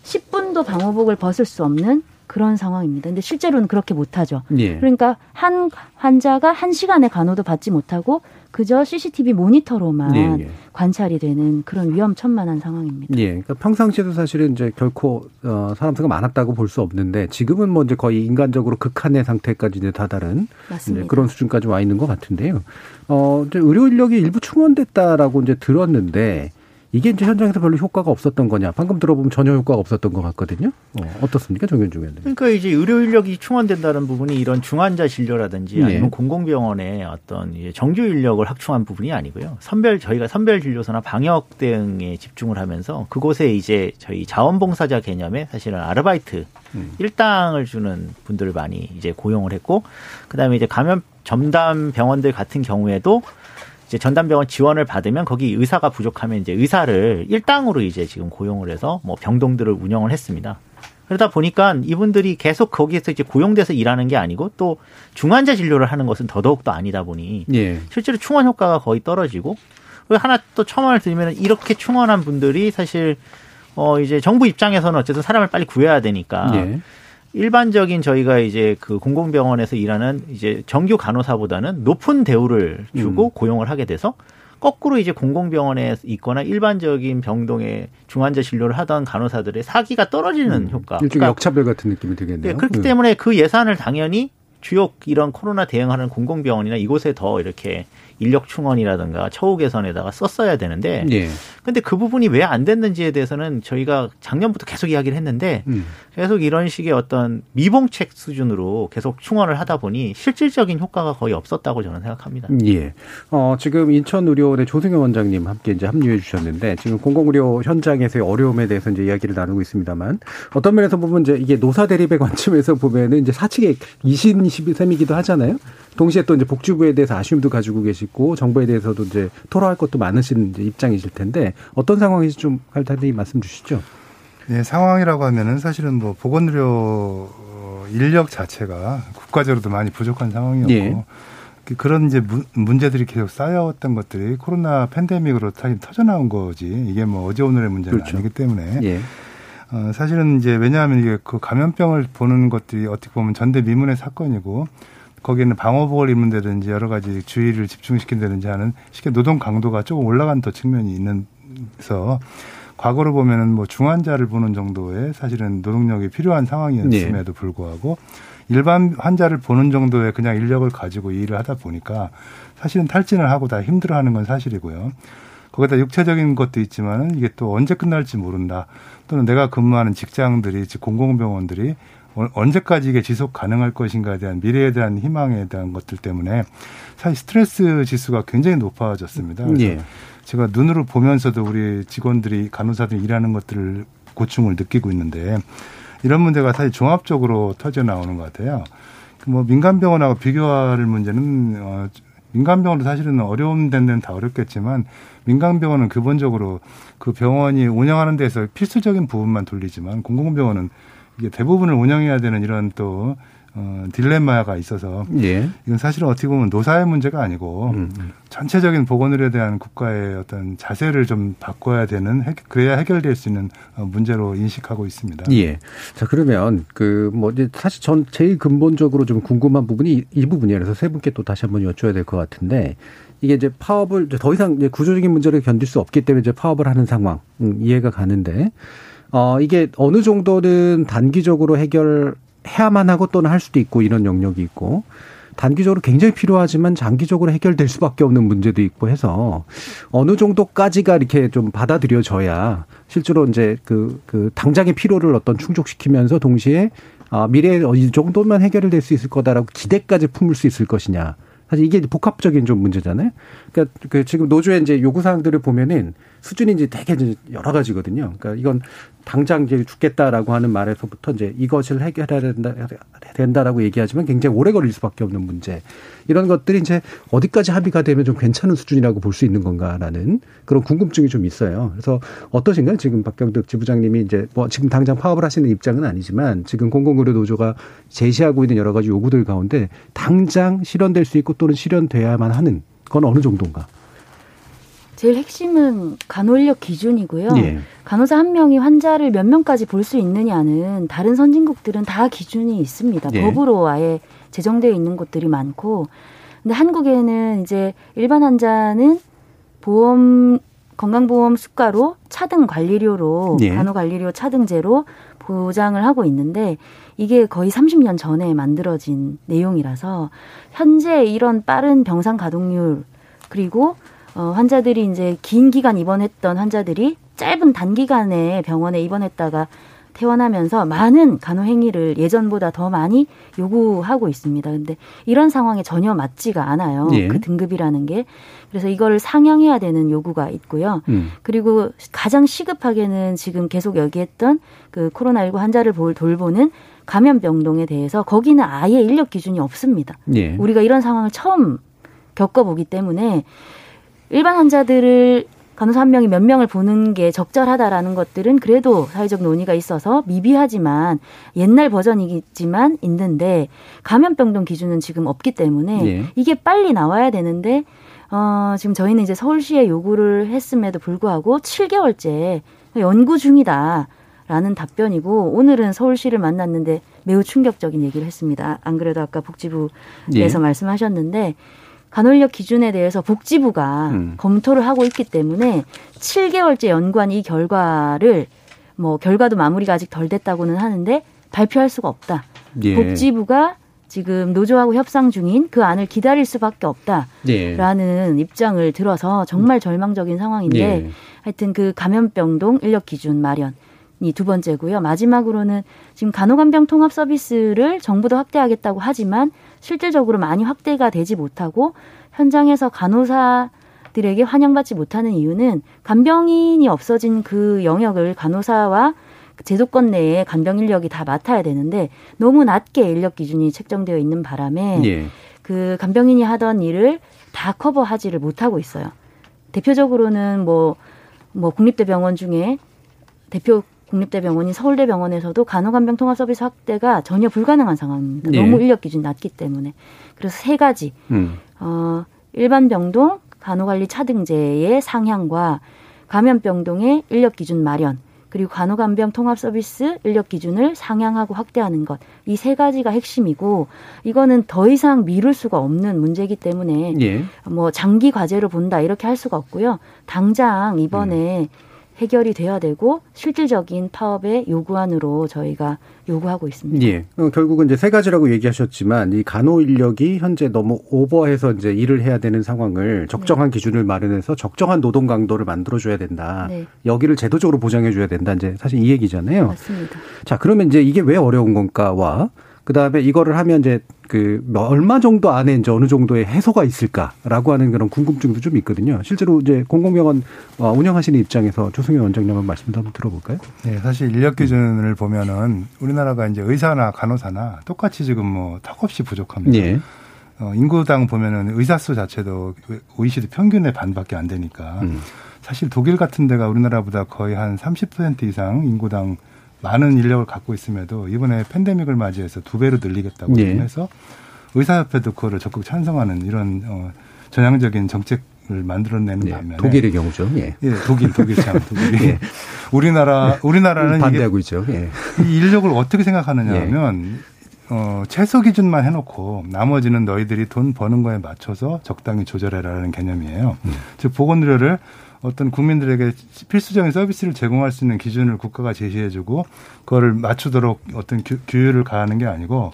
10분도 방호복을 벗을 수 없는 그런 상황입니다. 근데 실제로는 그렇게 못 하죠. 예. 그러니까 한 환자가 한 시간의 간호도 받지 못하고 그저 CCTV 모니터로만 예, 예. 관찰이 되는 그런 위험천만한 상황입니다. 예, 그러니까 평상시에도 사실은 이제 결코 어, 사람 수가 많았다고 볼 수 없는데 지금은 뭐 이제 거의 인간적으로 극한의 상태까지 이제 다다른. 이제 그런 수준까지 와 있는 것 같은데요. 어, 이제 의료 인력이 일부 충원됐다라고 이제 들었는데 이게 이제 현장에서 별로 효과가 없었던 거냐? 방금 들어보면 전혀 효과가 없었던 것 같거든요. 어, 어떻습니까, 정윤중 의원님? 그러니까 이제 의료 인력이 충원된다는 부분이 이런 중환자 진료라든지 네. 아니면 공공병원의 어떤 이제 정규 인력을 확충한 부분이 아니고요. 선별 저희가 선별 진료소나 방역 대응에 집중을 하면서 그곳에 이제 저희 자원봉사자 개념의 사실은 아르바이트 음. 일당을 주는 분들을 많이 이제 고용을 했고 그다음에 이제 감염 전담 병원들 같은 경우에도 이제 전담병원 지원을 받으면 거기 의사가 부족하면 이제 의사를 일당으로 이제 지금 고용을 해서 뭐 병동들을 운영을 했습니다. 그러다 보니까 이분들이 계속 거기에서 이제 고용돼서 일하는 게 아니고 또 중환자 진료를 하는 것은 더더욱 더 아니다 보니 예. 실제로 충원 효과가 거의 떨어지고 그리고 하나 또 첨언을 드리면 이렇게 충원한 분들이 사실 어 이제 정부 입장에서는 어쨌든 사람을 빨리 구해야 되니까 예. 일반적인 저희가 이제 그 공공병원에서 일하는 이제 정규 간호사보다는 높은 대우를 주고 음. 고용을 하게 돼서 거꾸로 이제 공공병원에 있거나 일반적인 병동에 중환자 진료를 하던 간호사들의 사기가 떨어지는 효과. 음. 일종의 그러니까 역차별 같은 느낌이 들겠네요. 네, 그렇기 음. 때문에 그 예산을 당연히 주요 이런 코로나 대응하는 공공병원이나 이곳에 더 이렇게 인력 충원이라든가 처우 개선에다가 썼어야 되는데 예. 근데 그 부분이 왜 안 됐는지에 대해서는 저희가 작년부터 계속 이야기를 했는데 음. 계속 이런 식의 어떤 미봉책 수준으로 계속 충원을 하다 보니 실질적인 효과가 거의 없었다고 저는 생각합니다. 예. 어, 지금 인천의료원의 조승현 원장님 함께 이제 합류해 주셨는데 지금 공공의료 현장에서의 어려움에 대해서 이제 이야기를 나누고 있습니다만 어떤 면에서 보면 이제 이게 노사 대립의 관점에서 보면은 이제 사측의 이신심이기도 하잖아요. 동시에 또 이제 복지부에 대해서 아쉬움도 가지고 계시고 정부에 대해서도 이제 토로할 것도 많으신 입장이실 텐데 어떤 상황인지 좀 간단히 말씀 주시죠. 예, 상황이라고 하면은 사실은 뭐 보건의료 어, 인력 자체가 국가적으로도 많이 부족한 상황이었고 예. 그- 그런 이제 문- 문제들이 계속 쌓여왔던 것들이 코로나 팬데믹으로 다 터져 나온 거지 이게 뭐 어제 오늘의 문제는 그렇죠. 아니기 때문에 예. 어, 사실은 이제 왜냐하면 이게 그 감염병을 보는 것들이 어떻게 보면 전대미문의 사건이고 거기에는 방호복을 입는다든지 여러 가지 주의를 집중시킨다든지 하는 식의 노동 강도가 조금 올라간 더 측면이 있는서 과거로 보면은 뭐 중환자를 보는 정도의 사실은 노동력이 필요한 상황이었음에도 불구하고 일반 환자를 보는 정도의 그냥 인력을 가지고 일을 하다 보니까 사실은 탈진을 하고 다 힘들어하는 건 사실이고요. 거기다 육체적인 것도 있지만은 이게 또 언제 끝날지 모른다. 또는 내가 근무하는 직장들이 즉 공공병원들이 어- 언제까지 이게 지속 가능할 것인가에 대한 미래에 대한 희망에 대한 것들 때문에 사실 스트레스 지수가 굉장히 높아졌습니다. 그래서 예. 제가 눈으로 보면서도 우리 직원들이 간호사들이 일하는 것들을 고충을 느끼고 있는데 이런 문제가 사실 종합적으로 터져 나오는 것 같아요. 그뭐 민간병원하고 비교할 문제는 어 민간병원도 사실은 어려운 데는 다 어렵겠지만 민간병원은 기본적으로 그 병원이 운영하는 데서 필수적인 부분만 돌리지만 공공병원은 이게 대부분을 운영해야 되는 이런 또 어, 딜레마가 있어서 예. 이건 사실은 어떻게 보면 노사의 문제가 아니고 음, 음. 전체적인 보건의료에 대한 국가의 어떤 자세를 좀 바꿔야 되는 해- 그래야 해결될 수 있는 어, 문제로 인식하고 있습니다. 예. 자, 그러면 그 뭐 이제 사실 전 제일 근본적으로 좀 궁금한 부분이 이, 이 부분이에요. 그래서 세 분께 또 다시 한번 여쭤야 될 것 같은데 이게 이제 파업을 더 이상 이제 구조적인 문제를 견딜 수 없기 때문에 이제 파업을 하는 상황 음, 이해가 가는데 어 이게 어느 정도는 단기적으로 해결해야만 하고 또는 할 수도 있고 이런 영역이 있고 단기적으로 굉장히 필요하지만 장기적으로 해결될 수밖에 없는 문제도 있고 해서 어느 정도까지가 이렇게 좀 받아들여져야 실제로 이제 그, 그 당장의 필요를 어떤 충족시키면서 동시에 아, 미래에 이 정도면 해결될 수 있을 거다라고 기대까지 품을 수 있을 것이냐. 사실 이게 복합적인 좀 문제잖아요. 그러니까 그 지금 노조의 이제 요구 사항들을 보면은 수준이 이제 되게 이제 여러 가지거든요. 그러니까 이건 당장 이제 죽겠다라고 하는 말에서부터 이제 이것을 해결해야 된다, 된다라고 얘기하지만 굉장히 오래 걸릴 수밖에 없는 문제. 이런 것들이 이제 어디까지 합의가 되면 좀 괜찮은 수준이라고 볼 수 있는 건가라는 그런 궁금증이 좀 있어요. 그래서 어떠신가요? 지금 박경득 지부장님이 이제 뭐 지금 당장 파업을 하시는 입장은 아니지만 지금 공공의료 노조가 제시하고 있는 여러 가지 요구들 가운데 당장 실현될 수 있고 또는 실현돼야만 하는 건 어느 정도인가? 제일 핵심은 간호인력 기준이고요. 예. 간호사 한 명이 환자를 몇 명까지 볼 수 있느냐는 다른 선진국들은 다 기준이 있습니다. 예. 법으로 아예 제정되어 있는 곳들이 많고, 근데 한국에는 이제 일반 환자는 보험 건강보험 수가로 차등 관리료로 예. 간호 관리료 차등제로 보장을 하고 있는데 이게 거의 30년 전에 만들어진 내용이라서 현재 이런 빠른 병상 가동률 그리고 어, 환자들이 이제 긴 기간 입원했던 환자들이 짧은 단기간에 병원에 입원했다가 퇴원하면서 많은 간호 행위를 예전보다 더 많이 요구하고 있습니다. 근데 이런 상황에 전혀 맞지가 않아요. 예. 그 등급이라는 게. 그래서 이거를 상향해야 되는 요구가 있고요. 음. 그리고 가장 시급하게는 지금 계속 얘기했던 그 코로나19 환자를 볼- 돌보는 감염병동에 대해서 거기는 아예 인력 기준이 없습니다. 예. 우리가 이런 상황을 처음 겪어보기 때문에 일반 환자들을 간호사 한 명이 몇 명을 보는 게 적절하다라는 것들은 그래도 사회적 논의가 있어서 미비하지만 옛날 버전이지만 있는데 감염병동 기준은 지금 없기 때문에 예. 이게 빨리 나와야 되는데 어 지금 저희는 이제 서울시에 요구를 했음에도 불구하고 7개월째 연구 중이다 라는 답변이고 오늘은 서울시를 만났는데 매우 충격적인 얘기를 했습니다. 안 그래도 아까 복지부에서 예. 말씀하셨는데 간헐력 기준에 대해서 복지부가 음. 검토를 하고 있기 때문에 7개월째 연구한 이 결과를 뭐 결과도 마무리가 아직 덜 됐다고는 하는데 발표할 수가 없다. 예. 복지부가 지금 노조하고 협상 중인 그 안을 기다릴 수밖에 예. 없다라는 입장을 들어서 정말 절망적인 상황인데 예. 하여튼 그 감염병동 인력 기준 마련 이 두 번째고요. 마지막으로는 지금 간호간병 통합 서비스를 정부도 확대하겠다고 하지만 실질적으로 많이 확대가 되지 못하고 현장에서 간호사 들에게 환영받지 못하는 이유는 간병인이 없어진 그 영역을 간호사와 그 제도권 내에 간병 인력이 다 맡아야 되는데 너무 낮게 인력 기준이 책정되어 있는 바람에 예. 그 간병인이 하던 일을 다 커버하지를 못하고 있어요. 대표적으로는 뭐, 뭐 국립대병원 중에 대표 국립대병원인 서울대병원에서도 간호간병 통합 서비스 확대가 전혀 불가능한 상황입니다. 예. 너무 인력 기준 낮기 때문에. 그래서 세 가지 음. 어, 일반 병동 간호관리 차등제의 상향과 감염병동의 인력 기준 마련 그리고 간호간병 통합 서비스 인력 기준을 상향하고 확대하는 것 이 세 가지가 핵심이고 이거는 더 이상 미룰 수가 없는 문제이기 때문에 예. 뭐 장기 과제로 본다 이렇게 할 수가 없고요. 당장 이번에 해결이 돼야 되고 실질적인 파업의 요구안으로 저희가 요구하고 있습니다. 예. 어, 결국은 이제 세 가지라고 얘기하셨지만 이 간호 인력이 현재 너무 오버해서 이제 일을 해야 되는 상황을 적정한 기준을 마련해서 적정한 노동 강도를 만들어 줘야 된다. 네. 여기를 제도적으로 보장해 줘야 된다. 이제 사실 이 얘기잖아요. 맞습니다. 자, 그러면 이제 이게 왜 어려운 건가와 그 다음에 이거를 하면 이제 그 얼마 정도 안에 이제 어느 정도의 해소가 있을까라고 하는 그런 궁금증도 좀 있거든요. 실제로 이제 공공병원 어, 운영하시는 입장에서 조승현 원장님 한번 말씀 좀 한번 들어볼까요? 네, 사실 인력 기준을 보면은 우리나라가 이제 의사나 간호사나 똑같이 지금 뭐 턱없이 부족합니다. 예. 어, 인구당 보면은 의사 수 자체도 OECD 평균의 반밖에 안 되니까 음. 사실 독일 같은 데가 우리나라보다 거의 한 30% 이상 인구당 많은 인력을 갖고 있음에도 이번에 팬데믹을 맞이해서 두 배로 늘리겠다고 예. 해서 의사협회도 그거를 적극 찬성하는 이런 어, 전향적인 정책 을 만들어내는 예. 반면에 독일의 경우죠. 예. 예, 독일, 독일 참, 독일이. 예. 우리나라, 우리나라는 반대하고 있죠. 예. 이 인력을 어떻게 생각하느냐 하면 어, 최소 기준만 해놓고 나머지는 너희들이 돈 버는 거에 맞춰서 적당히 조절해라라는 개념이에요. 음. 즉 보건의료를 어떤 국민들에게 필수적인 서비스를 제공할 수 있는 기준을 국가가 제시해주고 그거를 맞추도록 어떤 규, 규율을 가하는 게 아니고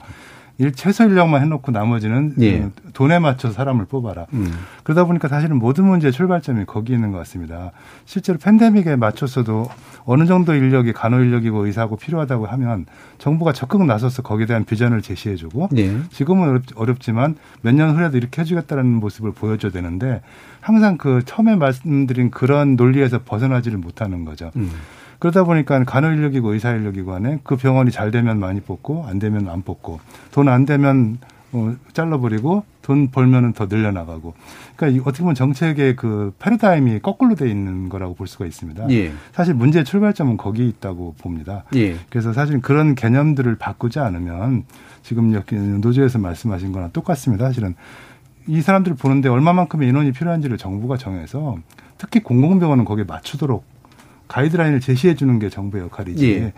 일 최소 인력만 해놓고 나머지는 예. 어, 돈에 맞춰 사람을 뽑아라. 음. 그러다 보니까 사실은 모든 문제의 출발점이 거기 있는 것 같습니다. 실제로 팬데믹에 맞췄어도 어느 정도 인력이 간호 인력이고 의사고 필요하다고 하면 정부가 적극 나서서 거기에 대한 비전을 제시해주고 예. 지금은 어렵, 지만 몇 년 후에도 이렇게 해주겠다는 모습을 보여줘야 되는데 항상 그 처음에 말씀드린 그런 논리에서 벗어나지를 못하는 거죠. 음. 그러다 보니까 간호 인력이고 의사 인력이고 안에 그 병원이 잘 되면 많이 뽑고 안 되면 안 뽑고 돈 안 되면 어, 잘라버리고 돈 벌면은 더 늘려나가고. 그러니까 어떻게 보면 정책의 그 패러다임이 거꾸로 돼 있는 거라고 볼 수가 있습니다. 예. 사실 문제의 출발점은 거기 있다고 봅니다. 예. 그래서 사실 그런 개념들을 바꾸지 않으면 지금 여기 노조에서 말씀하신 거랑 똑같습니다. 사실은 이 사람들을 보는데 얼마만큼의 인원이 필요한지를 정부가 정해서 특히 공공병원은 거기에 맞추도록 가이드라인을 제시해 주는 게 정부의 역할이지. 예.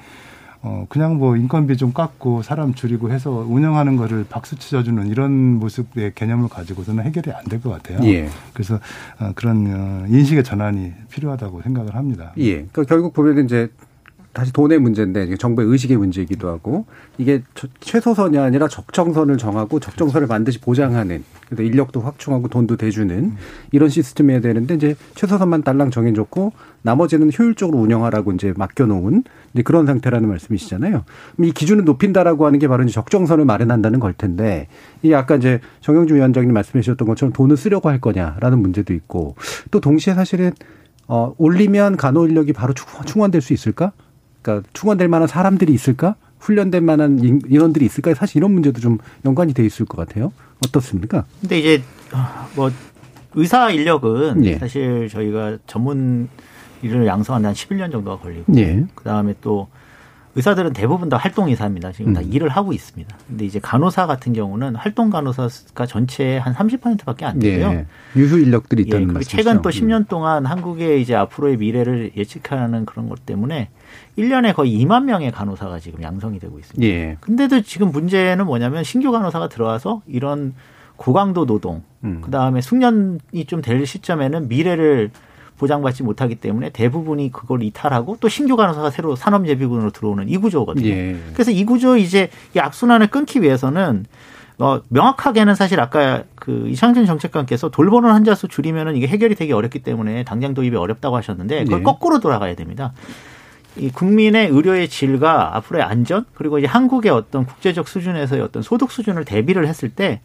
어, 그냥 뭐 인건비 좀 깎고 사람 줄이고 해서 운영하는 거를 박수 쳐주는 이런 모습의 개념을 가지고서는 해결이 안 될 것 같아요. 예. 그래서 어, 그런 어, 인식의 전환이 필요하다고 생각을 합니다. 예. 그러니까 결국 보면 이제 다시 돈의 문제인데 정부의 의식의 문제이기도 하고 이게 최소선이 아니라 적정선을 정하고 적정선을 반드시 보장하는 그래서 인력도 확충하고 돈도 대주는 이런 시스템이어야 되는데 이제 최소선만 딸랑 정해줬고 나머지는 효율적으로 운영하라고 이제 맡겨놓은 이제 그런 상태라는 말씀이시잖아요. 이 기준을 높인다라고 하는 게 바로 이제 적정선을 마련한다는 걸 텐데 이 아까 이제 정영주 위원장님 말씀해 주셨던 것처럼 돈을 쓰려고 할 거냐라는 문제도 있고 또 동시에 사실은 어 올리면 간호 인력이 바로 충원될 수 있을까? 그러니까 충원될 만한 사람들이 있을까? 훈련된 만한 인원들이 있을까? 사실 이런 문제도 좀 연관이 돼 있을 것 같아요. 어떻습니까? 근데 이제 뭐 의사 인력은 예. 사실 저희가 전문 일을 양성하는 한 11년 정도가 걸리고 예. 그다음에 또 의사들은 대부분 다 활동 의사입니다. 지금 음. 다 일을 하고 있습니다. 근데 이제 간호사 같은 경우는 활동 간호사가 전체의 한 30%밖에 안 되고요. 예. 유휴 인력들이 있다는 예, 말씀이죠. 최근 또 10년 동안 한국의 이제 앞으로의 미래를 예측하는 그런 것 때문에 1년에 거의 2만 명의 간호사가 지금 양성이 되고 있습니다. 예. 근데도 지금 문제는 뭐냐면 신규 간호사가 들어와서 이런 고강도 노동, 음. 그 다음에 숙련이 좀 될 시점에는 미래를 보장받지 못하기 때문에 대부분이 그걸 이탈하고 또 신규 간호사가 새로 산업예비군으로 들어오는 이 구조거든요. 예. 그래서 이 구조 이제 이 악순환을 끊기 위해서는 어, 명확하게는 사실 아까 그 이창진 정책관께서 돌보는 환자 수 줄이면은 이게 해결이 되기 어렵기 때문에 당장 도입이 어렵다고 하셨는데 그걸 네. 거꾸로 돌아가야 됩니다. 이 국민의 의료의 질과 앞으로의 안전 그리고 이제 한국의 어떤 국제적 수준에서의 어떤 소득 수준을 대비를 했을 때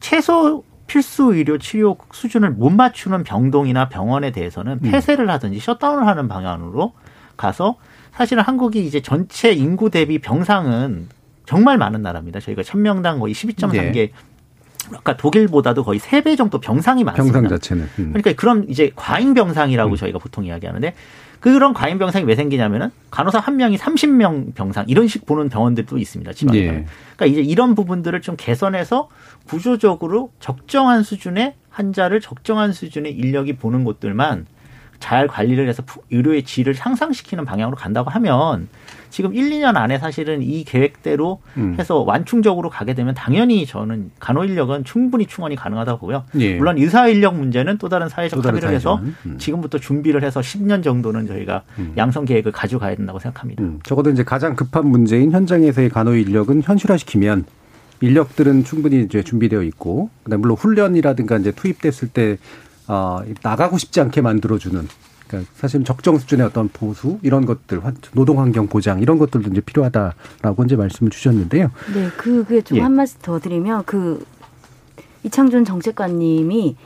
최소 필수 의료 치료 수준을 못 맞추는 병동이나 병원에 대해서는 음. 폐쇄를 하든지 셧다운을 하는 방향으로 가서 사실은 한국이 이제 전체 인구 대비 병상은 정말 많은 나라입니다. 저희가 천명당 거의 12.3개 네. 아까 독일보다도 거의 3배 정도 병상이 많습니다. 병상 자체는. 음. 그러니까 그럼 이제 과잉 병상이라고 음. 저희가 보통 이야기하는데 그런 과잉 병상이 왜 생기냐면은 간호사 한 명이 30명 병상 이런 식 보는 병원들도 있습니다. 지방에. 예. 그러니까 이제 이런 부분들을 좀 개선해서 구조적으로 적정한 수준의 환자를 적정한 수준의 인력이 보는 곳들만 잘 관리를 해서 의료의 질을 상상시키는 방향으로 간다고 하면 지금 1, 2년 안에 사실은 이 계획대로 음. 해서 완충적으로 가게 되면 당연히 저는 간호 인력은 충분히 충원이 가능하다고 보고요. 예. 물론 의사 인력 문제는 또 다른 사회적 또 다른 합의를 해서 음. 지금부터 준비를 해서 10년 정도는 저희가 음. 양성 계획을 가져가야 된다고 생각합니다. 음. 적어도 이제 가장 급한 문제인 현장에서의 간호 인력은 현실화시키면 인력들은 충분히 이제 준비되어 있고, 그다음 물론 훈련이라든가 이제 투입됐을 때 어, 나가고 싶지 않게 만들어주는 그러니까 사실은 적정 수준의 어떤 보수 이런 것들 노동 환경 보장 이런 것들도 이제 필요하다라고 이제 말씀을 주셨는데요. 네, 그게 좀한 예. 말씀 더 드리면 그 이창준 정책관님이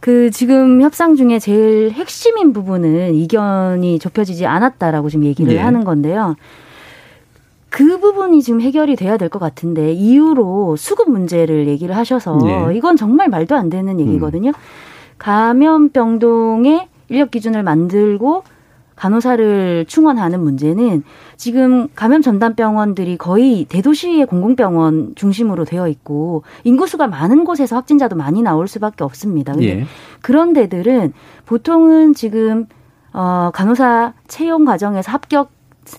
그 지금 협상 중에 제일 핵심인 부분은 이견이 좁혀지지 않았다라고 지금 얘기를 네. 하는 건데요. 그 부분이 지금 해결이 돼야 될 것 같은데 이유로 수급 문제를 얘기를 하셔서 네. 이건 정말 말도 안 되는 얘기거든요. 음. 감염병동에 인력 기준을 만들고 간호사를 충원하는 문제는 지금 감염 전담 병원들이 거의 대도시의 공공병원 중심으로 되어 있고 인구수가 많은 곳에서 확진자도 많이 나올 수밖에 없습니다. 예. 그런 데들은 보통은 지금 어 간호사 채용 과정에서 합격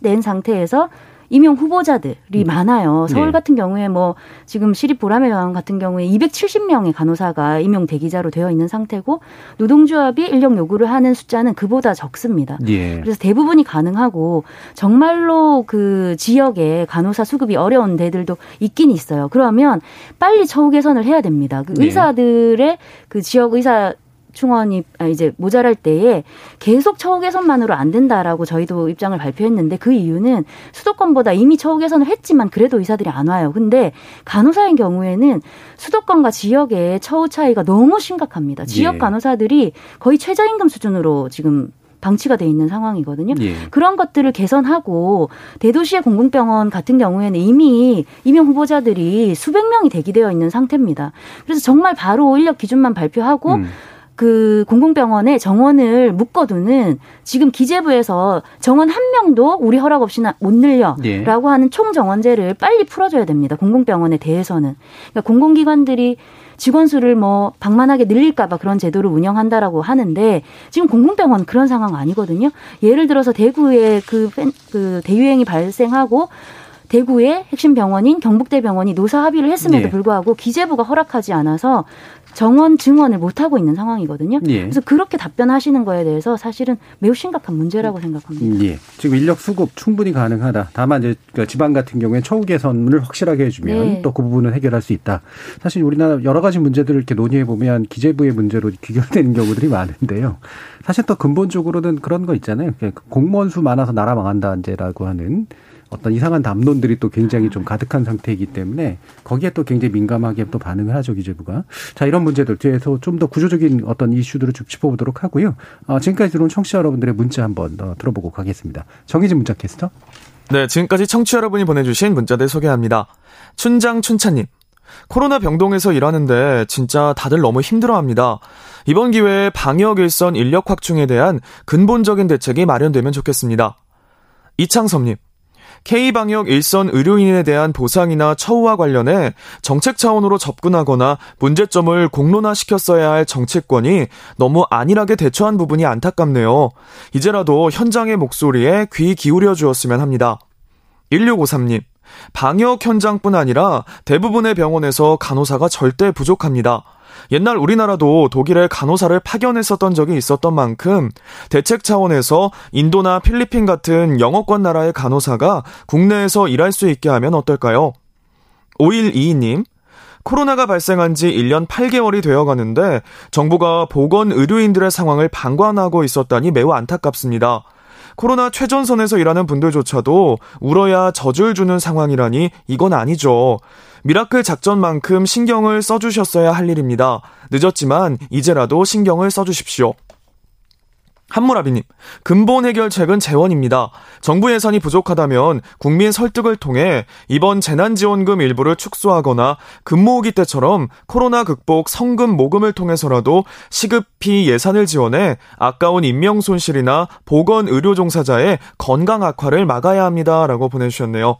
낸 상태에서 임용 후보자들이 음. 많아요. 서울 네. 같은 경우에 뭐 지금 시립 보라매병원 같은 경우에 270명의 간호사가 임용 대기자로 되어 있는 상태고 노동조합이 인력 요구를 하는 숫자는 그보다 적습니다. 예. 그래서 대부분이 가능하고 정말로 그 지역에 간호사 수급이 어려운 데들도 있긴 있어요. 그러면 빨리 처우 개선을 해야 됩니다. 그 네. 의사들의 그 지역 의사 충원이 아, 이제 모자랄 때에 계속 처우 개선만으로 안 된다라고 저희도 입장을 발표했는데 그 이유는 수도권보다 이미 처우 개선을 했지만 그래도 의사들이 안 와요. 근데 간호사인 경우에는 수도권과 지역의 처우 차이가 너무 심각합니다. 지역 예. 간호사들이 거의 최저임금 수준으로 지금 방치가 돼 있는 상황이거든요. 예. 그런 것들을 개선하고 대도시의 공공병원 같은 경우에는 이미 임용 후보자들이 수백 명이 대기되어 있는 상태입니다. 그래서 정말 바로 인력 기준만 발표하고 음. 그 공공병원에 정원을 묶어두는 지금 기재부에서 정원 한 명도 우리 허락 없이나 못 늘려라고 예. 하는 총정원제를 빨리 풀어줘야 됩니다. 공공병원에 대해서는 그러니까 공공기관들이 직원 수를 뭐 방만하게 늘릴까봐 그런 제도를 운영한다라고 하는데 지금 공공병원 그런 상황 아니거든요. 예를 들어서 대구에 그, 팬- 그 대유행이 발생하고 대구의 핵심 병원인 경북대병원이 노사 합의를 했음에도 예. 불구하고 기재부가 허락하지 않아서 정원 증원을 못 하고 있는 상황이거든요. 예. 그래서 그렇게 답변하시는 거에 대해서 사실은 매우 심각한 문제라고 생각합니다. 예. 지금 인력 수급 충분히 가능하다. 다만 이제 그 지방 같은 경우에 처우 개선을 확실하게 해주면 네. 또그 부분을 해결할 수 있다. 사실 우리나라 여러 가지 문제들을 이렇게 논의해 보면 기재부의 문제로 귀결되는 경우들이 많은데요. 사실 또 근본적으로는 그런 거 있잖아요. 공무원 수 많아서 나라 망한다 이제라고 하는 어떤 이상한 담론들이 또 굉장히 좀 가득한 상태이기 때문에 거기에 또 굉장히 민감하게 또 반응을 하죠 기재부가. 자 이런 문제들 뒤에서 좀 더 구조적인 어떤 이슈들을 좀 짚어보도록 하고요. 어, 지금까지 들어온 청취자 여러분들의 문자 한번 어, 들어보고 가겠습니다. 정희진 문자 캐스터. 네, 지금까지 청취자 여러분이 보내주신 문자들 소개합니다. 춘장 춘차님. 코로나 병동에서 일하는데 진짜 다들 너무 힘들어합니다. 이번 기회에 방역 일선 인력 확충에 대한 근본적인 대책이 마련되면 좋겠습니다. 이창섭님. K방역 일선 의료인에 대한 보상이나 처우와 관련해 정책 차원으로 접근하거나 문제점을 공론화시켰어야 할 정치권이 너무 안일하게 대처한 부분이 안타깝네요. 이제라도 현장의 목소리에 귀 기울여 주었으면 합니다. 1653님. 방역 현장뿐 아니라 대부분의 병원에서 간호사가 절대 부족합니다. 옛날 우리나라도 독일에 간호사를 파견했었던 적이 있었던 만큼 대책 차원에서 인도나 필리핀 같은 영어권 나라의 간호사가 국내에서 일할 수 있게 하면 어떨까요? 5122님. 코로나가 발생한 지 1년 8개월이 되어 가는데 정부가 보건 의료인들의 상황을 방관하고 있었다니 매우 안타깝습니다. 코로나 최전선에서 일하는 분들조차도 울어야 젖을 주는 상황이라니 이건 아니죠. Miracle 작전만큼 신경을 써주셨어야 할 일입니다. 늦었지만 이제라도 신경을 써주십시오. 한무라비님, 근본 해결책은 재원입니다. 정부 예산이 부족하다면 국민 설득을 통해 이번 재난지원금 일부를 축소하거나 금모으기 때처럼 코로나 극복 성금 모금을 통해서라도 시급히 예산을 지원해 아까운 인명 손실이나 보건 의료 종사자의 건강 악화를 막아야 합니다. 라고 보내주셨네요.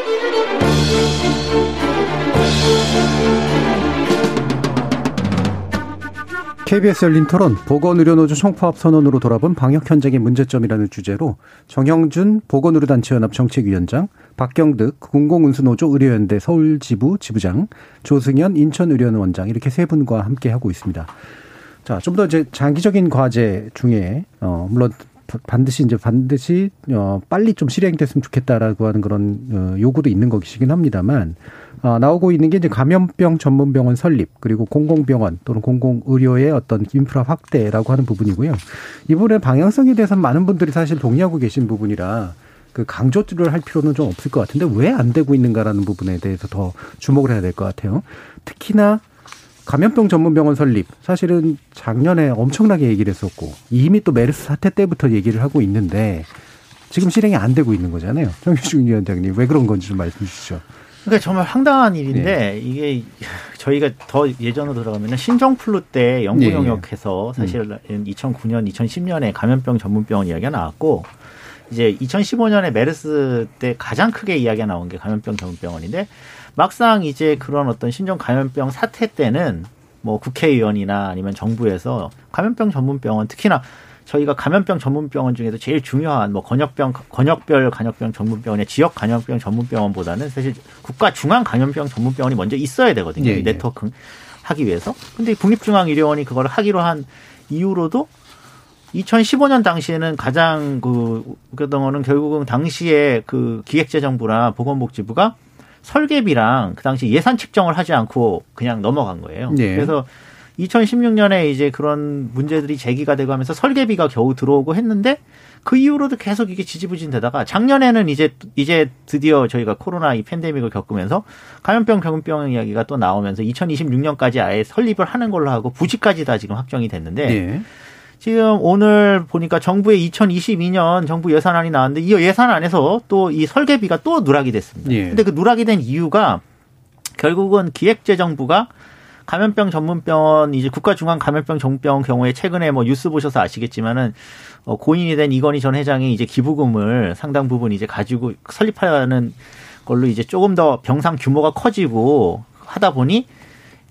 KBS 열린 토론 보건의료노조 총파업 선언으로 돌아본 방역 현장의 문제점이라는 주제로 정영준 보건의료단체연합 정책위원장, 박경득 공공운수노조 의료연대 서울지부 지부장, 조승현 인천의료원장 이렇게 세 분과 함께 하고 있습니다. 자, 좀 더 이제 장기적인 과제 중에 어 물론 반드시 이제 반드시 어 빨리 좀 실행됐으면 좋겠다라고 하는 그런 어 요구도 있는 것이긴 합니다만 어, 나오고 있는 게 이제 감염병 전문 병원 설립 그리고 공공병원 또는 공공의료의 어떤 인프라 확대라고 하는 부분이고요. 이분의 방향성에 대해서 많은 분들이 사실 동의하고 계신 부분이라 그 강조를 할 필요는 좀 없을 것 같은데 왜 안 되고 있는가라는 부분에 대해서 더 주목을 해야 될 것 같아요. 특히나 감염병 전문 병원 설립 사실은 작년에 엄청나게 얘기를 했었고 이미 또 메르스 사태 때부터 얘기를 하고 있는데 지금 실행이 안 되고 있는 거잖아요. 정규중 위원장님 왜 그런 건지 좀 말씀해 주시죠. 그러니까 정말 황당한 일인데 네. 이게 저희가 더 예전으로 돌아가면 신종플루 때 연구 네. 영역에서 사실 음. 2009년, 2010년에 감염병 전문병원 이야기가 나왔고 이제 2015년에 메르스 때 가장 크게 이야기가 나온 게 감염병 전문병원인데 막상 이제 그런 어떤 신종 감염병 사태 때는 뭐 국회의원이나 아니면 정부에서 감염병 전문병원 특히나 저희가 감염병 전문병원 중에서 제일 중요한 뭐 건역병 건역별 감염병 전문병원의 지역 감염병 전문병원보다는 사실 국가 중앙 감염병 전문병원이 먼저 있어야 되거든요. 예, 이 예. 네트워크 하기 위해서. 근데 국립중앙의료원이 그걸 하기로 한 이후로도 2015년 당시에는 가장 그 그동안은 결국은 당시에 그 기획재정부나 보건복지부가 설계비랑 그 당시 예산 책정을 하지 않고 그냥 넘어간 거예요. 예. 그래서 2016년에 이제 그런 문제들이 제기가 되고 하면서 설계비가 겨우 들어오고 했는데 그 이후로도 계속 이게 지지부진 되다가 작년에는 이제 이제 드디어 저희가 코로나 이 팬데믹을 겪으면서 감염병 병병 이야기가 또 나오면서 2026년까지 아예 설립을 하는 걸로 하고 부지까지 다 지금 확정이 됐는데 네. 지금 오늘 보니까 정부의 2022년 정부 예산안이 나왔는데 이 예산안에서 또 이 설계비가 또 누락이 됐습니다. 예. 근데 그 누락이 된 이유가 결국은 기획재정부가 감염병 전문병원 이제 국가중앙 감염병 전문병원 경우에 최근에 뭐 뉴스 보셔서 아시겠지만은 어, 고인이 된 이건희 전 회장이 이제 기부금을 상당 부분 이제 가지고 설립하는 걸로 이제 조금 더 병상 규모가 커지고 하다 보니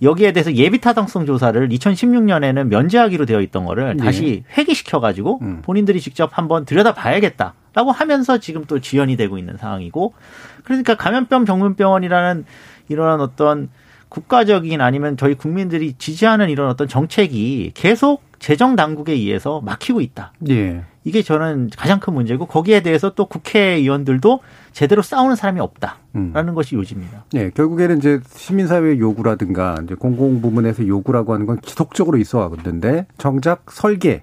여기에 대해서 예비 타당성 조사를 2016년에는 면제하기로 되어 있던 거를 네. 다시 회귀시켜 가지고 음. 본인들이 직접 한번 들여다 봐야겠다라고 하면서 지금 또 지연이 되고 있는 상황이고 그러니까 감염병 전문병원이라는 이런 어떤 국가적인 아니면 저희 국민들이 지지하는 이런 어떤 정책이 계속 재정 당국에 의해서 막히고 있다. 예. 이게 저는 가장 큰 문제고 거기에 대해서 또 국회의원들도 제대로 싸우는 사람이 없다라는 음. 것이 요지입니다. 네, 결국에는 이제 시민사회 요구라든가 이제 공공 부문에서 요구라고 하는 건 지속적으로 있어 왔는데 정작 설계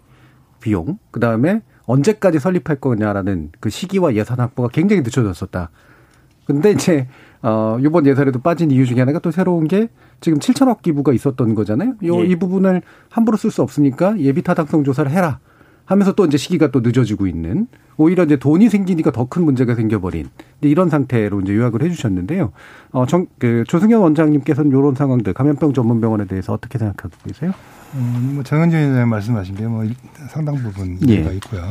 비용 그 다음에 언제까지 설립할 거냐라는 그 시기와 예산 확보가 굉장히 늦춰졌었다. 근데 이제 어, 이번 예산에도 빠진 이유 중에 하나가 또 새로운 게 지금 7천억 기부가 있었던 거잖아요. 요, 예. 이 부분을 함부로 쓸 수 없으니까 예비 타당성 조사를 해라. 하면서 또 이제 시기가 또 늦어지고 있는 오히려 이제 돈이 생기니까 더 큰 문제가 생겨버린 이런 상태로 이제 요약을 해주셨는데요. 어, 정, 그 조승현 원장님께서는 이런 상황들 감염병 전문병원에 대해서 어떻게 생각하고 계세요? 음, 뭐 정현진 의원님 말씀하신 게 뭐 상당 부분 예. 있고요.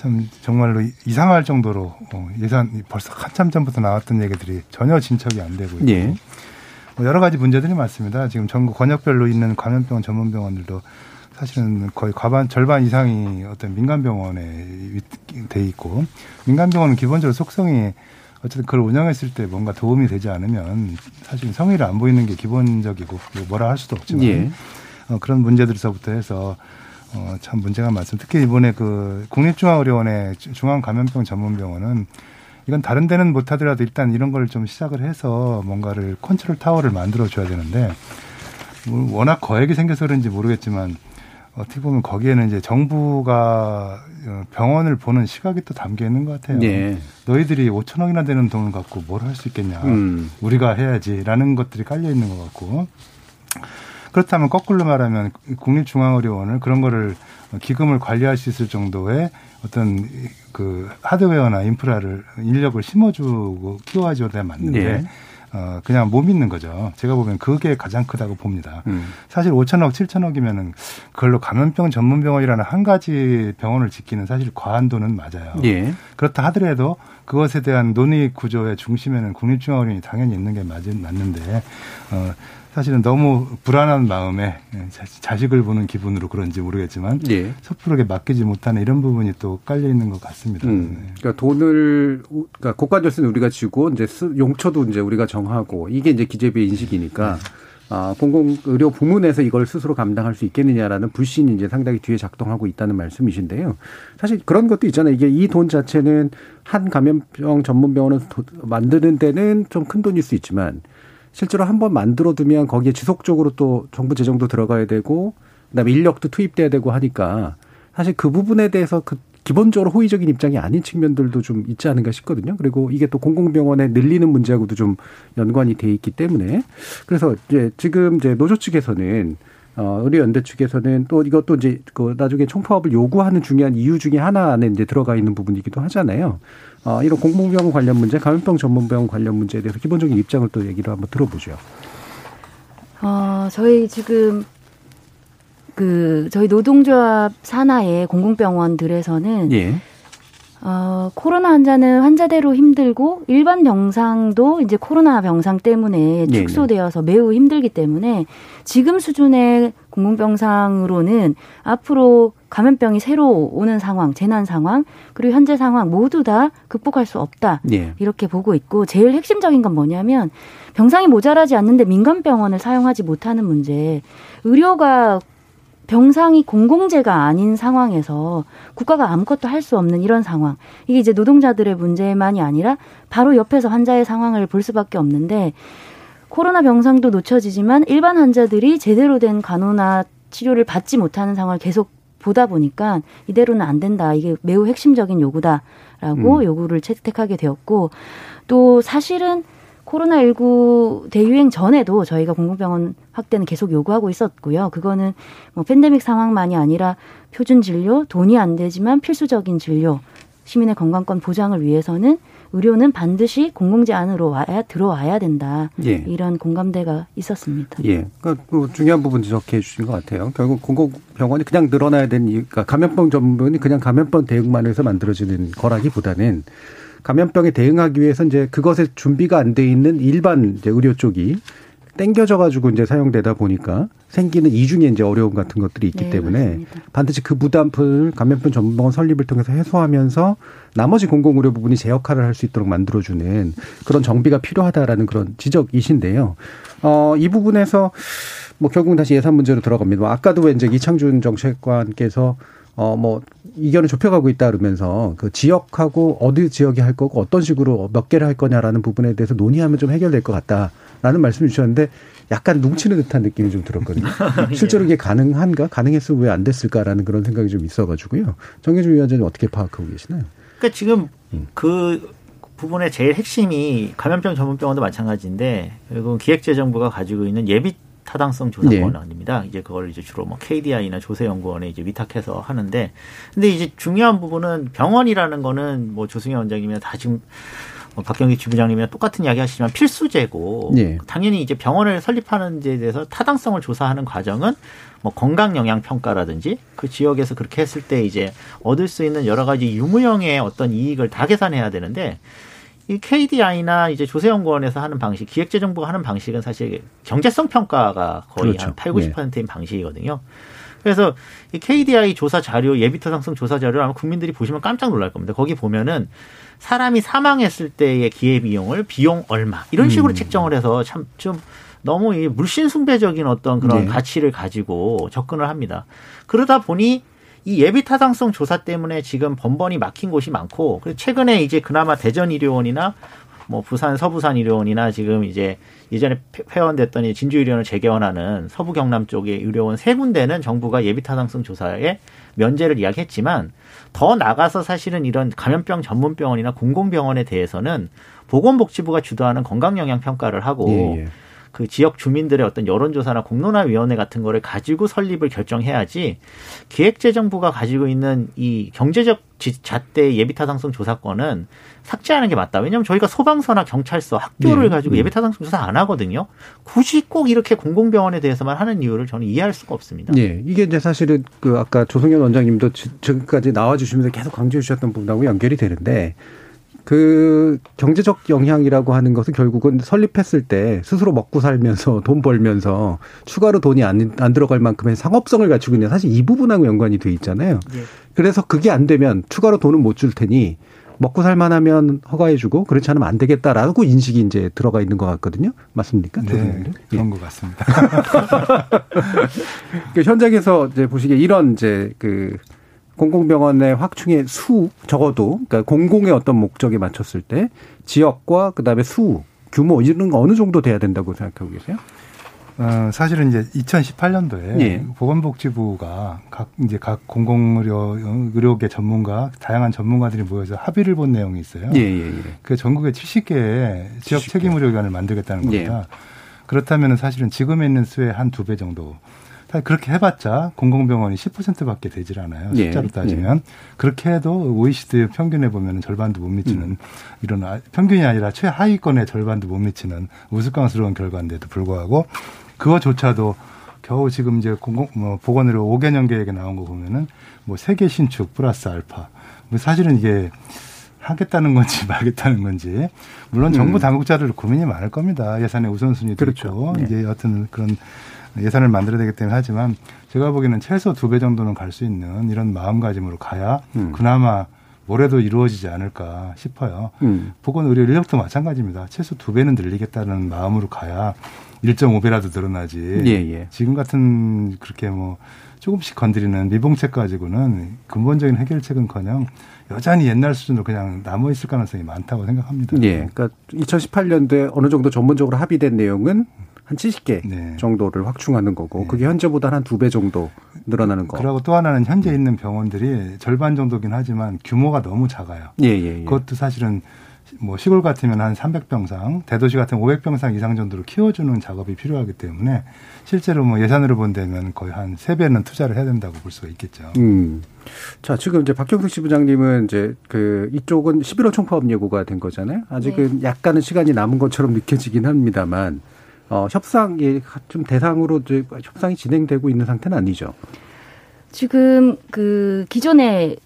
참 정말로 이상할 정도로 어, 예산 벌써 한참 전부터 나왔던 얘기들이 전혀 진척이 안 되고 있고 예. 뭐 여러 가지 문제들이 많습니다. 지금 전국 권역별로 있는 감염병원 전문병원들도 사실은 거의 과반 절반 이상이 어떤 민간 병원에 돼 있고 민간 병원은 기본적으로 속성이 어쨌든 그걸 운영했을 때 뭔가 도움이 되지 않으면 사실 성의를 안 보이는 게 기본적이고 뭐라 할 수도 없지만 예. 어, 그런 문제들서부터 해서 어, 참 문제가 많습니다. 특히 이번에 그 국립중앙의료원의 중앙감염병 전문병원은 이건 다른 데는 못하더라도 일단 이런 걸 좀 시작을 해서 뭔가를 컨트롤 타워를 만들어 줘야 되는데 뭐 워낙 거액이 생겨서 그런지 모르겠지만 어떻게 보면 거기에는 이제 정부가 병원을 보는 시각이 또 담겨 있는 것 같아요. 네. 너희들이 5천억이나 되는 돈을 갖고 뭘 할 수 있겠냐. 음. 우리가 해야지라는 것들이 깔려 있는 것 같고 그렇다면 거꾸로 말하면 국립중앙의료원을 그런 거를 기금을 관리할 수 있을 정도의 어떤 그 하드웨어나 인프라를 인력을 심어주고 키워줘야 맞는데 네. 어, 그냥 못 믿는 거죠. 제가 보면 그게 가장 크다고 봅니다. 음. 사실 5천억, 7천억이면은 그걸로 감염병 전문병원이라는 한 가지 병원을 짓기는 사실 과한 돈은 맞아요. 예. 그렇다 하더라도 그것에 대한 논의 구조의 중심에는 국립중앙원이 당연히 있는 게 맞, 맞는데, 어, 사실은 너무 불안한 마음에 자식을 보는 기분으로 그런지 모르겠지만 예. 섣부르게 맡기지 못하는 이런 부분이 또 깔려 있는 것 같습니다. 음. 네. 그러니까 돈을 그러니까 고관절수는 우리가 쥐고 이제 용처도 이제 우리가 정하고 이게 이제 기재부의 인식이니까 네. 아, 공공의료 부문에서 이걸 스스로 감당할 수 있겠느냐라는 불신이 이제 상당히 뒤에 작동하고 있다는 말씀이신데요. 사실 그런 것도 있잖아요. 이게 이 돈 자체는 한 감염병 전문 병원을 만드는 데는 좀 큰 돈일 수 있지만 실제로 한 번 만들어 두면 거기에 지속적으로 또 정부 재정도 들어가야 되고 그다음에 인력도 투입돼야 되고 하니까 사실 그 부분에 대해서 그 기본적으로 호의적인 입장이 아닌 측면들도 좀 있지 않은가 싶거든요. 그리고 이게 또 공공병원에 늘리는 문제하고도 좀 연관이 돼 있기 때문에 그래서 이제 지금 이제 노조 측에서는 어, 의료연대 측에서는 또 이것도 이제 그 나중에 총파업을 요구하는 중요한 이유 중에 하나 안에 이제 들어가 있는 부분이기도 하잖아요. 어, 이런 공공병원 관련 문제, 감염병 전문병원 관련 문제에 대해서 기본적인 입장을 또 얘기를 한번 들어보죠. 어, 저희 지금 그 저희 노동조합 산하의 공공병원들에서는 예. 어, 코로나 환자는 환자대로 힘들고 일반 병상도 이제 코로나 병상 때문에 네, 축소되어서 매우 힘들기 때문에 지금 수준의 공공병상으로는 앞으로 감염병이 새로 오는 상황, 재난 상황, 그리고 현재 상황 모두 다 극복할 수 없다. 예. 이렇게 보고 있고 제일 핵심적인 건 뭐냐면 병상이 모자라지 않는데 민간 병원을 사용하지 못하는 문제. 의료가 병상이 공공재가 아닌 상황에서 국가가 아무것도 할 수 없는 이런 상황. 이게 이제 노동자들의 문제만이 아니라 바로 옆에서 환자의 상황을 볼 수밖에 없는데 코로나 병상도 놓쳐지지만 일반 환자들이 제대로 된 간호나 치료를 받지 못하는 상황을 계속 보다 보니까 이대로는 안 된다. 이게 매우 핵심적인 요구다라고 음. 요구를 채택하게 되었고 또 사실은 코로나19 대유행 전에도 저희가 공공병원 확대는 계속 요구하고 있었고요. 그거는 뭐 팬데믹 상황만이 아니라 표준 진료, 돈이 안 되지만 필수적인 진료, 시민의 건강권 보장을 위해서는 의료는 반드시 공공재 안으로 와야 들어와야 된다. 예. 이런 공감대가 있었습니다. 예. 그러니까 그 중요한 부분 지적해 주신 것 같아요. 결국 공공병원이 그냥 늘어나야 되는 이유, 그러니까 감염병 전문병원이 그냥 감염병 대응만 해서 만들어지는 거라기보다는 감염병에 대응하기 위해서 이제 그것에 준비가 안 돼 있는 일반 이제 의료 쪽이 땡겨져 가지고 이제 사용되다 보니까 생기는 이중의 이제 어려움 같은 것들이 있기 네, 때문에 맞습니다. 반드시 그 부담을 감염병 전문병원 설립을 통해서 해소하면서 나머지 공공의료 부분이 제 역할을 할 수 있도록 만들어주는 그런 정비가 필요하다라는 그런 지적이신데요. 어, 이 부분에서 뭐 결국은 다시 예산 문제로 들어갑니다. 뭐 아까도 왜 이제 이창준 정책관께서 어, 뭐, 이견을 좁혀가고 있다 그러면서 그 지역하고 어디 지역이 할 거고 어떤 식으로 몇 개를 할 거냐라는 부분에 대해서 논의하면 좀 해결될 것 같다라는 말씀을 주셨는데 약간 뭉치는 듯한 느낌이 좀 들었거든요. 실제로 이게 가능한가? 가능했으면 왜 안 됐을까라는 그런 생각이 좀 있어가지고요. 정혜준 위원장님 어떻게 파악하고 계시나요? 그러니까 지금 그 부분의 제일 핵심이 감염병 전문병원도 마찬가지인데 결국 기획재정부가 가지고 있는 예비 타당성 조사 네. 권한입니다. 이제 그걸 이제 주로 뭐 KDI나 조세연구원에 이제 위탁해서 하는데 근데 이제 중요한 부분은 병원이라는 거는 뭐 조승현 원장님이나 다 지금 뭐 박경기 지부장님이나 똑같은 이야기 하시지만 필수제고 네. 당연히 이제 병원을 설립하는 데 대해서 타당성을 조사하는 과정은 뭐 건강 영향 평가라든지 그 지역에서 그렇게 했을 때 이제 얻을 수 있는 여러 가지 유무형의 어떤 이익을 다 계산해야 되는데 이 KDI나 이제 조세연구원에서 하는 방식, 기획재정부가 하는 방식은 사실 경제성 평가가 거의 그렇죠. 한 8, 90%인 방식이거든요. 그래서 이 KDI 조사 자료, 예비타당성 조사 자료를 아마 국민들이 보시면 깜짝 놀랄 겁니다. 거기 보면은 사람이 사망했을 때의 기회 비용을 비용 얼마 이런 식으로 음. 책정을 해서 참 좀 너무 이 물신숭배적인 어떤 그런 네. 가치를 가지고 접근을 합니다. 그러다 보니 이 예비 타당성 조사 때문에 지금 번번이 막힌 곳이 많고 그리고 최근에 이제 그나마 대전 의료원이나 뭐 부산 서부산 의료원이나 지금 이제 예전에 폐- 폐원됐더니 진주 의료원을 재개원하는 서부 경남 쪽의 의료원 세 군데는 정부가 예비 타당성 조사에 면제를 이야기했지만 더 나가서 사실은 이런 감염병 전문 병원이나 공공병원에 대해서는 보건복지부가 주도하는 건강 영향 평가를 하고 예, 예. 그 지역 주민들의 어떤 여론조사나 공론화 위원회 같은 거를 가지고 설립을 결정해야지 기획재정부가 가지고 있는 이 경제적 지- 잣대 예비타당성 조사권은 삭제하는 게 맞다. 왜냐하면 저희가 소방서나 경찰서, 학교를 네. 가지고 음. 예비타당성 조사 안 하거든요. 굳이 꼭 이렇게 공공병원에 대해서만 하는 이유를 저는 이해할 수가 없습니다. 예, 이게 이제 사실은 그 아까 조성현 원장님도 지- 지금까지 나와주시면서 계속 강조해 주셨던 부분하고 연결이 되는데 그 경제적 영향이라고 하는 것은 결국은 설립했을 때 스스로 먹고 살면서 돈 벌면서 추가로 돈이 안, 안 들어갈 만큼의 상업성을 갖추고 있는 사실 이 부분하고 연관이 돼 있잖아요. 예. 그래서 그게 안 되면 추가로 돈은 못 줄 테니 먹고 살만하면 허가해주고 그렇지 않으면 안 되겠다라고 인식이 이제 들어가 있는 것 같거든요. 맞습니까? 네? 예. 그런 것 같습니다. 그 현장에서 이제 보시기에 이런 이제 그 공공병원의 확충의 수 적어도 그러니까 공공의 어떤 목적에 맞췄을 때 지역과 그다음에 수 규모 이런 거 어느 정도 돼야 된다고 생각하고 계세요? 어, 사실은 이제 2018년도에 예. 보건복지부가 각 이제 각 공공의료 의료계 전문가 다양한 전문가들이 모여서 합의를 본 내용이 있어요. 예, 예, 예. 그 전국에 70개의 지역 70개. 책임 의료기관을 만들겠다는 예. 겁니다. 그렇다면 사실은 지금에 있는 수의 한 두 배 정도. 그렇게 해봤자 공공병원이 10%밖에 되질 않아요. 예, 숫자로 따지면 그렇게 해도 OECD 평균에 보면 절반도 못 미치는 음. 이런 아- 평균이 아니라 최하위권의 절반도 못 미치는 우스꽝스러운 결과인데도 불구하고 그거조차도 겨우 지금 이제 공공 뭐 보건의료 5개년 계획에 나온 거 보면은 뭐 세계 신축 플러스 알파. 뭐 사실은 이게 하겠다는 건지 말겠다는 건지 물론 정부 음. 당국자들 고민이 많을 겁니다. 예산의 우선순위도 그렇죠. 있고 네. 이제 어떤 그런 예산을 만들어야 되기 때문에 하지만 제가 보기에는 최소 두 배 정도는 갈 수 있는 이런 마음가짐으로 가야 음. 그나마 뭐래도 이루어지지 않을까 싶어요. 음. 보건 의료 인력도 마찬가지입니다. 최소 두 배는 늘리겠다는 마음으로 가야 1.5배라도 늘어나지. 예, 예. 지금 같은 그렇게 뭐 조금씩 건드리는 미봉책 가지고는 근본적인 해결책은커녕 여전히 옛날 수준으로 그냥 남아 있을 가능성이 많다고 생각합니다. 예. 그러니까 2018년도에 어느 정도 전문적으로 합의된 내용은 한 70개 네. 정도를 확충하는 거고 그게 현재보다 한 두 배 정도 늘어나는 거. 그리고 또 하나는 현재 있는 병원들이 절반 정도긴 하지만 규모가 너무 작아요. 예, 예, 예. 그것도 사실은 뭐 시골 같으면 한 300병상, 대도시 같으면 500병상 이상 정도로 키워주는 작업이 필요하기 때문에 실제로 뭐 예산으로 본다면 거의 한 3배는 투자를 해야 된다고 볼 수가 있겠죠. 음. 자, 지금 이제 박경숙 씨 부장님은 이제 그 이쪽은 11월 총파업 예고가 된 거잖아요. 아직은 약간은 시간이 남은 것처럼 느껴지긴 합니다만, 어, 협상이 좀 대상으로 협상이 진행되고 있는 상태는 아니죠. 지금 그 기존의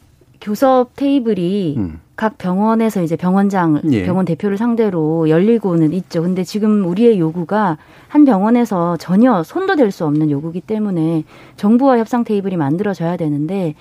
교섭 테이블이 음. 각 병원에서 이제 병원장, 예. 병원 대표를 상대로 열리고는 있죠. 근데 지금 우리의 요구가 한 병원에서 전혀 손도 댈 수 없는 요구기 때문에 정부와 협상 테이블이 만들어져야 되는데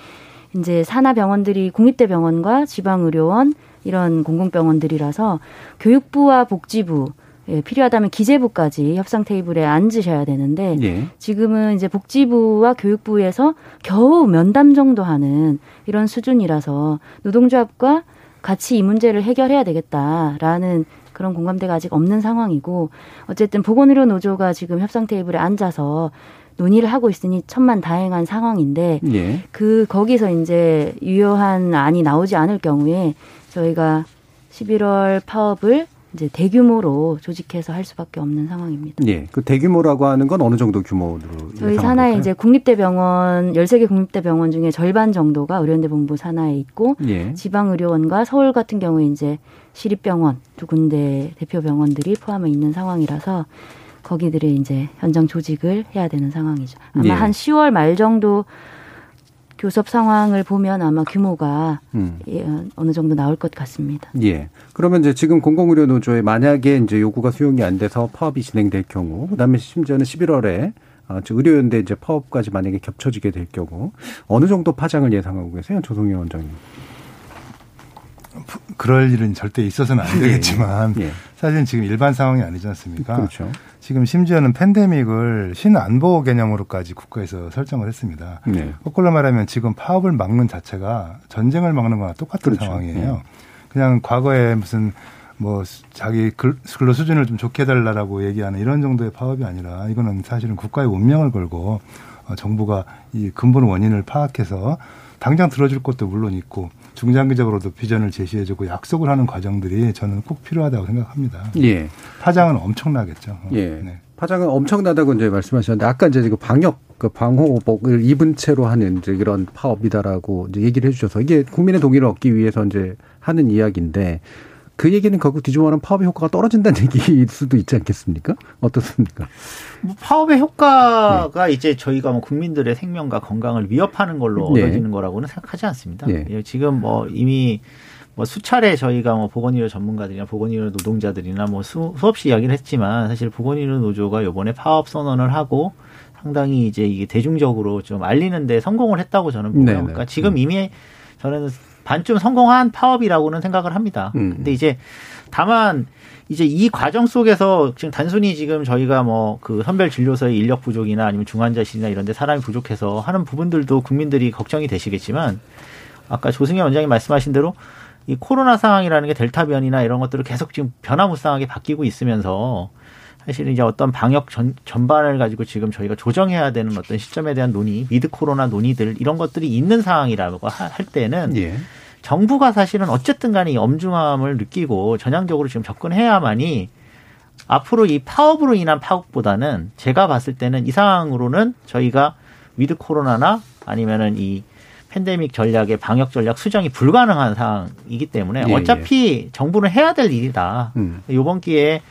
이제 산하 병원들이 국립대 병원과 지방 의료원 이런 공공병원들이라서 교육부와 복지부 예, 필요하다면 기재부까지 협상 테이블에 앉으셔야 되는데 예. 지금은 이제 복지부와 교육부에서 겨우 면담 정도 하는 이런 수준이라서 노동조합과 같이 이 문제를 해결해야 되겠다라는 그런 공감대가 아직 없는 상황이고 어쨌든 보건의료 노조가 지금 협상 테이블에 앉아서 논의를 하고 있으니 천만 다행한 상황인데 예. 그 거기서 이제 유효한 안이 나오지 않을 경우에 저희가 11월 파업을 이제 대규모로 조직해서 할 수밖에 없는 상황입니다. 예. 그 대규모라고 하는 건 어느 정도 규모로 저희 산하에? 이제 국립대병원 13개 국립대병원 중에 절반 정도가 의료연대 본부 산하에 있고 예. 지방 의료원과 서울 같은 경우에 이제 시립병원 두 군데 대표 병원들이 포함해 있는 상황이라서 거기들이 이제 현장 조직을 해야 되는 상황이죠. 아마 예. 한 10월 말 정도 교섭 상황을 보면 아마 규모가 음. 예, 어느 정도 나올 것 같습니다. 예. 그러면 이제 지금 공공의료 노조에 만약에 이제 요구가 수용이 안 돼서 파업이 진행될 경우, 그다음에 심지어는 11월에 아, 즉 의료연대 이제 파업까지 만약에 겹쳐지게 될 경우 어느 정도 파장을 예상하고 계세요, 조성현 원장님? 그럴 일은 절대 있어서는 안 되겠지만 예. 사실은 지금 일반 상황이 아니지 않습니까? 그렇죠. 지금 심지어는 팬데믹을 신안보 개념으로까지 국가에서 설정을 했습니다. 네. 거꾸로 말하면 지금 파업을 막는 자체가 전쟁을 막는 거나 똑같은 그렇죠. 상황이에요. 그냥 과거에 무슨 뭐 자기 글- 근로 수준을 좀 좋게 해달라고 얘기하는 이런 정도의 파업이 아니라 이거는 사실은 국가의 운명을 걸고 어, 정부가 이 근본 원인을 파악해서 당장 들어줄 것도 물론 있고 중장기적으로도 비전을 제시해주고 약속을 하는 과정들이 저는 꼭 필요하다고 생각합니다. 예. 파장은 엄청나겠죠. 어, 예. 네. 파장은 엄청나다고 이제 말씀하셨는데 아까 이제 그 방역 그 방호복을 입은 채로 하는 이제 이런 파업이다라고 이제 얘기를 해주셔서 이게 국민의 동의를 얻기 위해서 이제 하는 이야기인데 그 얘기는 결국 뒤집어 말하면 파업의 효과가 떨어진다는 얘기일 수도 있지 않겠습니까? 어떻습니까? 뭐 파업의 효과가 이제 저희가 뭐 국민들의 생명과 건강을 위협하는 걸로 네. 얻어지는 거라고는 생각하지 않습니다. 네. 예, 지금 뭐 이미 뭐 수차례 저희가 뭐 보건의료 전문가들이나 보건의료 노동자들이나 뭐 수, 수없이 이야기를 했지만 사실 보건의료 노조가 이번에 파업 선언을 하고 상당히 이제 이게 대중적으로 좀 알리는데 성공을 했다고 저는 보고요. 네네. 그러니까 지금 이미 저는 반쯤 성공한 파업이라고는 생각을 합니다. 음. 근데 이제 다만 이제 이 과정 속에서 지금 단순히 지금 저희가 뭐 그 선별 진료소의 인력 부족이나 아니면 중환자실이나 이런 데 사람이 부족해서 하는 부분들도 국민들이 걱정이 되시겠지만 아까 조승현 원장님 말씀하신 대로 이 코로나 상황이라는 게 델타 변이나 이런 것들을 계속 지금 변화무쌍하게 바뀌고 있으면서 사실은 이제 어떤 방역 전, 전반을 가지고 지금 저희가 조정해야 되는 어떤 시점에 대한 논의, 미드 코로나 논의들 이런 것들이 있는 상황이라고 할 때는 예. 정부가 사실은 어쨌든 간에 이 엄중함을 느끼고 전향적으로 지금 접근해야만이 앞으로 이 파업으로 인한 파국보다는 제가 봤을 때는 이 상황으로는 저희가 with 코로나나 아니면은 이 팬데믹 전략의 방역 전략 수정이 불가능한 상황이기 때문에 예, 어차피 예. 정부는 해야 될 일이다. 음. 이번 기회에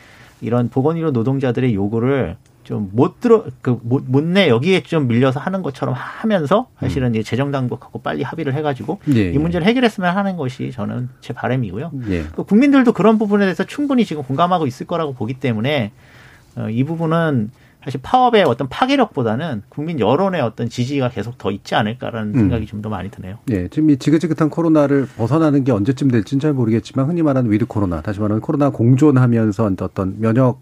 이런 보건의료 노동자들의 요구를 좀 못 들어 그못내 여기에 좀 밀려서 하는 것처럼 하면서 사실은 음. 이제 재정 당국하고 빨리 합의를 해가지고 예, 이 예. 문제를 해결했으면 하는 것이 저는 제 바람이고요. 예. 또 국민들도 그런 부분에 대해서 충분히 지금 공감하고 있을 거라고 보기 때문에 어, 이 부분은 사실 파업의 어떤 파괴력보다는 국민 여론의 어떤 지지가 계속 더 있지 않을까라는 음. 생각이 좀 더 많이 드네요. 예, 지금 이 지긋지긋한 코로나를 벗어나는 게 언제쯤 될지는 잘 모르겠지만 흔히 말하는 with 코로나, 다시 말하면 코로나 공존하면서 어떤 면역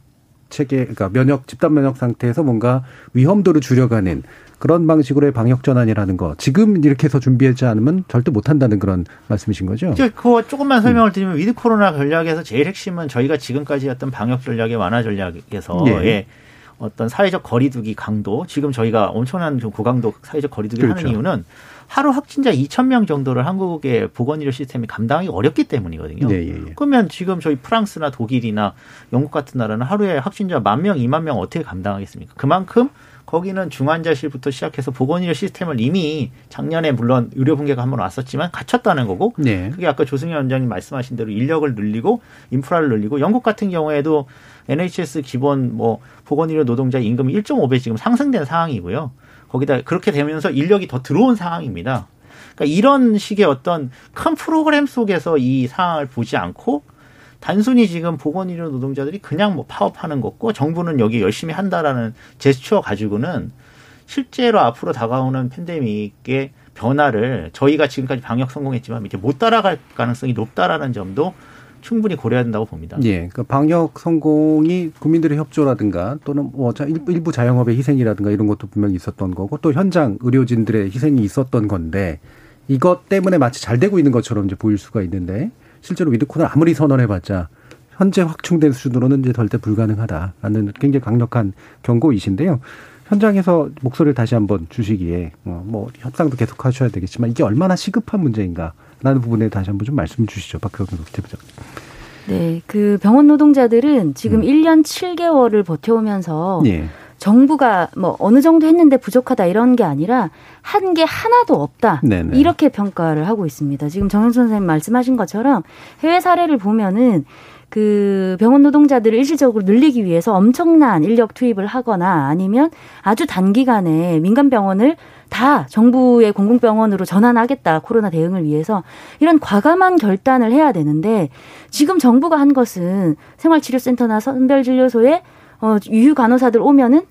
체계, 그러니까 면역 집단 면역 상태에서 뭔가 위험도를 줄여가는 그런 방식으로의 방역 전환이라는 거 지금 이렇게 해서 준비하지 않으면 절대 못 한다는 그런 말씀이신 거죠? 그거 조금만 설명을 드리면 음. with 코로나 전략에서 제일 핵심은 저희가 지금까지 했던 방역 전략의 완화 전략에서 예. 예. 어떤 사회적 거리두기 강도 지금 저희가 엄청난 좀 고강도 사회적 거리두기를 그렇죠. 하는 이유는 하루 확진자 2천 명 정도를 한국의 보건의료 시스템이 감당하기 어렵기 때문이거든요. 네, 예, 예. 그러면 지금 저희 프랑스나 독일이나 영국 같은 나라는 하루에 확진자 만 명, 2만 명 어떻게 감당하겠습니까? 그만큼 거기는 중환자실부터 시작해서 보건의료 시스템을 이미 작년에 물론 의료 붕괴가 한번 왔었지만 갖췄다는 거고 네. 그게 아까 조승현 원장님 말씀하신 대로 인력을 늘리고 인프라를 늘리고 영국 같은 경우에도 NHS 기본 뭐 보건의료 노동자 임금이 1.5배 지금 상승된 상황이고요. 거기다 그렇게 되면서 인력이 더 들어온 상황입니다. 그러니까 이런 식의 어떤 큰 프로그램 속에서 이 상황을 보지 않고 단순히 지금 보건의료 노동자들이 그냥 뭐 파업하는 거고 정부는 여기 열심히 한다라는 제스처 가지고는 실제로 앞으로 다가오는 팬데믹의 변화를 저희가 지금까지 방역 성공했지만 이제 못 따라갈 가능성이 높다라는 점도 충분히 고려해야 된다고 봅니다. 예. 그 방역 성공이 국민들의 협조라든가 또는 뭐 일부 자영업의 희생이라든가 이런 것도 분명히 있었던 거고 또 현장 의료진들의 희생이 있었던 건데 이것 때문에 마치 잘 되고 있는 것처럼 이제 보일 수가 있는데 실제로 위드코는 아무리 선언해봤자 현재 확충된 수준으로는 이제 절대 불가능하다라는 굉장히 강력한 경고이신데요. 현장에서 목소리를 다시 한번 주시기에 뭐, 뭐 협상도 계속 하셔야 되겠지만 이게 얼마나 시급한 문제인가라는 부분에 다시 한번 좀 말씀 주시죠, 박효경 부장님. 네, 그 병원 노동자들은 지금 음. 1년 7개월을 버텨오면서 예. 정부가 뭐 어느 정도 했는데 부족하다 이런 게 아니라 한 게 하나도 없다 네네. 이렇게 평가를 하고 있습니다. 지금 정현 선생님 말씀하신 것처럼 해외 사례를 보면은 그 병원 노동자들을 일시적으로 늘리기 위해서 엄청난 인력 투입을 하거나 아니면 아주 단기간에 민간 병원을 다 정부의 공공병원으로 전환하겠다 코로나 대응을 위해서 이런 과감한 결단을 해야 되는데 지금 정부가 한 것은 생활치료센터나 선별진료소에 어, 유휴 간호사들 오면은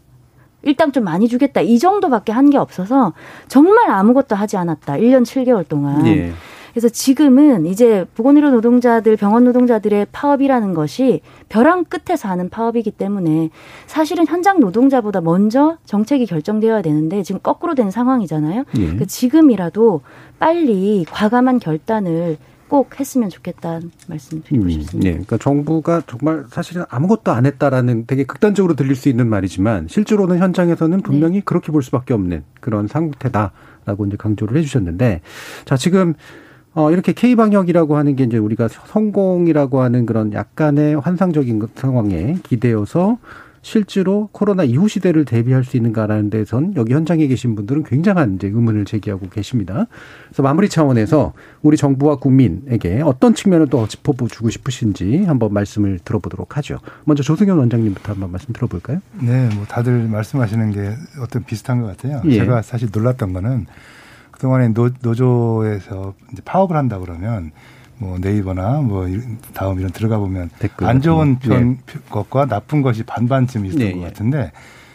일당 좀 많이 주겠다 이 정도밖에 한 게 없어서 정말 아무것도 하지 않았다 1년 7개월 동안. 예. 그래서 지금은 이제 보건의료 노동자들, 병원 노동자들의 파업이라는 것이 벼랑 끝에서 하는 파업이기 때문에 사실은 현장 노동자보다 먼저 정책이 결정되어야 되는데 지금 거꾸로 된 상황이잖아요. 예. 그러니까 지금이라도 빨리 과감한 결단을 꼭 했으면 좋겠다는 말씀 드리고 음, 싶습니다. 예, 그러니까 정부가 정말 사실은 아무것도 안 했다라는 되게 극단적으로 들릴 수 있는 말이지만 실제로는 현장에서는 분명히 네. 그렇게 볼 수밖에 없는 그런 상태다라고 이제 강조를 해주셨는데 자 지금 어, 이렇게 K방역이라고 하는 게 이제 우리가 성공이라고 하는 그런 약간의 환상적인 상황에 기대어서 실제로 코로나 이후 시대를 대비할 수 있는가라는 데선 여기 현장에 계신 분들은 굉장한 이제 의문을 제기하고 계십니다. 그래서 마무리 차원에서 우리 정부와 국민에게 어떤 측면을 또 짚어주고 싶으신지 한번 말씀을 들어보도록 하죠. 먼저 조승현 원장님부터 한번 말씀 들어볼까요? 네, 뭐 다들 말씀하시는 게 어떤 비슷한 것 같아요. 예. 제가 사실 놀랐던 거는 그동안에 노, 노조에서 파업을 한다 그러면 뭐 네이버나 뭐 다음 이런 들어가 보면 안 좋은 편 네. 것과 나쁜 것이 반반쯤 있었던 네, 것 예. 같은데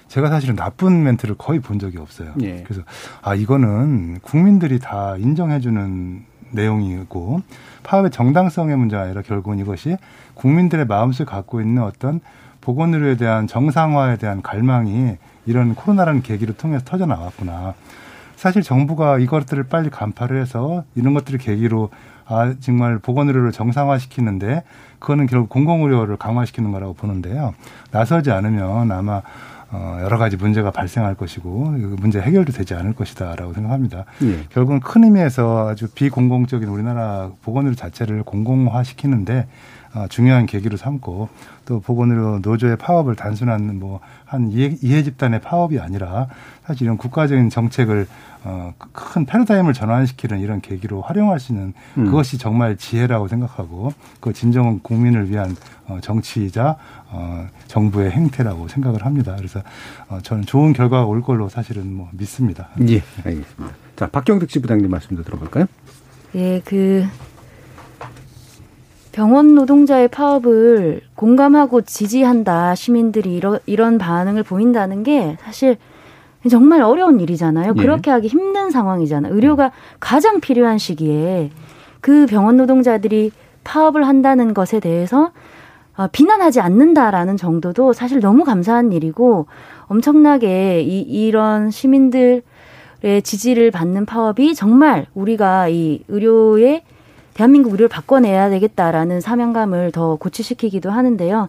제가 사실은 나쁜 멘트를 거의 본 적이 없어요. 네. 그래서 아 이거는 국민들이 다 인정해주는 내용이고 파업의 정당성의 문제가 아니라 결국은 이것이 국민들의 마음속에 갖고 있는 어떤 보건의료에 대한 정상화에 대한 갈망이 이런 코로나라는 계기를 통해서 터져 나왔구나. 사실 정부가 이것들을 빨리 간파를 해서 이런 것들을 계기로 아 정말 보건 의료를 정상화시키는데 그거는 결국 공공 의료를 강화시키는 거라고 보는데요. 나서지 않으면 아마 어, 여러 가지 문제가 발생할 것이고 그 문제 해결도 되지 않을 것이다라고 생각합니다. 예. 결국은 큰 의미에서 아주 비공공적인 우리나라 보건의료 자체를 공공화시키는데 어, 중요한 계기로 삼고 또 보건의료 노조의 파업을 단순한 뭐한 이해, 이해 집단의 파업이 아니라 사실 이런 국가적인 정책을 어, 큰 패러다임을 전환시키는 이런 계기로 활용할 수 있는 음. 그것이 정말 지혜라고 생각하고 그 진정한 국민을 위한 어, 정치이자 어, 정부의 행태라고 생각을 합니다. 그래서 어, 저는 좋은 결과가 올 걸로 사실은 뭐 믿습니다. 예, 알겠습니다. 자, 박경득 지부장님 말씀도 들어볼까요? 예, 그 병원 노동자의 파업을 공감하고 지지한다 시민들이 이러, 이런 반응을 보인다는 게 사실 정말 어려운 일이잖아요. 예. 그렇게 하기 힘든 상황이잖아요. 의료가 가장 필요한 시기에 그 병원 노동자들이 파업을 한다는 것에 대해서 어, 비난하지 않는다라는 정도도 사실 너무 감사한 일이고 엄청나게 이, 이런 시민들의 지지를 받는 파업이 정말 우리가 이 의료의 대한민국 의료를 바꿔내야 되겠다라는 사명감을 더 고취시키기도 하는데요.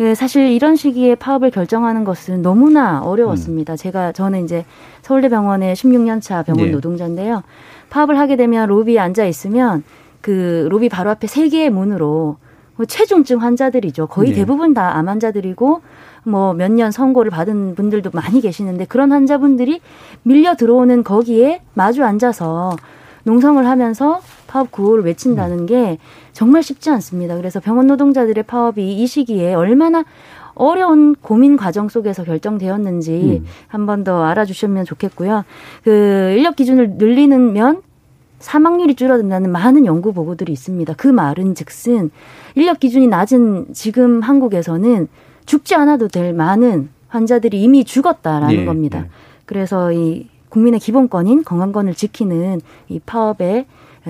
예, 사실 이런 시기에 파업을 결정하는 것은 너무나 어려웠습니다. 음. 제가 저는 이제 서울대병원의 16년 차 병원 네. 노동자인데요. 파업을 하게 되면 로비에 앉아 있으면 그 로비 바로 앞에 세 개의 문으로 뭐 체중증 환자들이죠. 거의 네. 대부분 다 암 환자들이고 뭐 몇 년 선고를 받은 분들도 많이 계시는데 그런 환자분들이 밀려 들어오는 거기에 마주 앉아서 농성을 하면서 파업 구호를 외친다는 게 정말 쉽지 않습니다. 그래서 병원 노동자들의 파업이 이 시기에 얼마나 어려운 고민 과정 속에서 결정되었는지 음. 한번 더 알아주시면 좋겠고요. 그 인력 기준을 늘리는 사망률이 줄어든다는 많은 연구 보고들이 있습니다. 그 말은 즉슨 인력 기준이 낮은 지금 한국에서는 죽지 않아도 될 많은 환자들이 이미 죽었다라는 네, 겁니다. 네. 그래서 이 국민의 기본권인 건강권을 지키는 이 파업에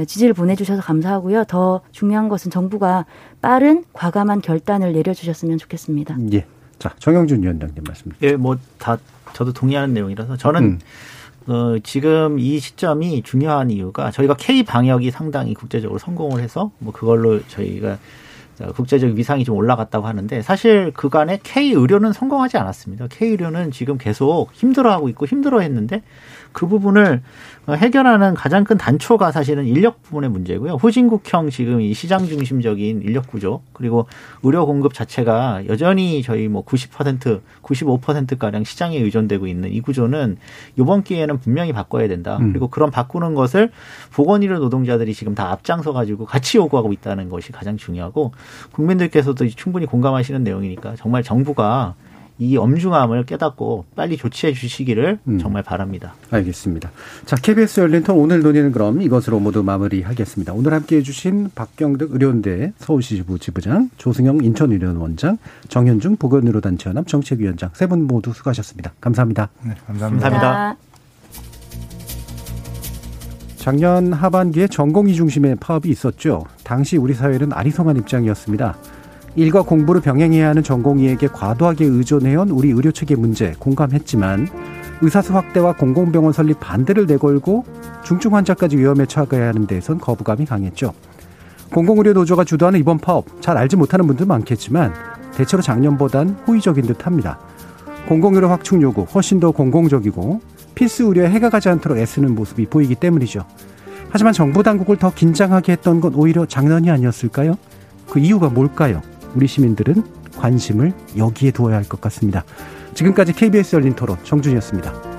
지지를 보내주셔서 감사하고요. 더 중요한 것은 정부가 빠른 과감한 결단을 내려주셨으면 좋겠습니다. 예. 자, 정영준 위원장님 말씀. 예, 뭐 다 저도 동의하는 내용이라서 저는 음. 어, 지금 이 시점이 중요한 이유가 저희가 K 방역이 상당히 국제적으로 성공을 해서 뭐 그걸로 저희가 국제적 위상이 좀 올라갔다고 하는데 사실 그간에 K 의료는 성공하지 않았습니다. K 의료는 지금 계속 힘들어하고 있고 힘들어했는데 그 부분을 해결하는 가장 큰 단초가 사실은 인력 부분의 문제고요. 후진국형 지금 이 시장 중심적인 인력 구조 그리고 의료 공급 자체가 여전히 저희 뭐 90% 95% 가량 시장에 의존되고 있는 이 구조는 이번 기회에는 분명히 바꿔야 된다. 음. 그리고 그런 바꾸는 것을 보건의료 노동자들이 지금 다 앞장서 가지고 같이 요구하고 있다는 것이 가장 중요하고 국민들께서도 충분히 공감하시는 내용이니까 정말 정부가 이 엄중함을 깨닫고 빨리 조치해 주시기를 음. 정말 바랍니다. 알겠습니다. 자, KBS 열린 통 오늘 논의는 그럼 이것으로 모두 마무리하겠습니다. 오늘 함께 해주신 박경득 의료원대 서울시지부 지부장, 조승영 인천의료원장, 정현중 보건의료단체연합 정책위원장 세 분 모두 수고하셨습니다. 감사합니다. 네, 감사합니다. 감사합니다. 작년 하반기에 전공의 중심의 파업이 있었죠. 당시 우리 사회는 아리송한 입장이었습니다. 일과 공부를 병행해야 하는 전공의에게 과도하게 의존해온 우리 의료 체계 문제 공감했지만 의사수 확대와 공공병원 설립 반대를 내걸고 중증 환자까지 위험에 처하게 하는 데선 거부감이 강했죠. 공공의료 노조가 주도하는 이번 파업 잘 알지 못하는 분들 많겠지만 대체로 작년보단 호의적인 듯합니다. 공공의료 확충 요구 훨씬 더 공공적이고 필수 의료에 해가 가지 않도록 애쓰는 모습이 보이기 때문이죠. 하지만 정부 당국을 더 긴장하게 했던 건 오히려 장난이 아니었을까요? 그 이유가 뭘까요? 우리 시민들은 관심을 여기에 두어야 할 것 같습니다. 지금까지 KBS 열린 토론 정준이었습니다.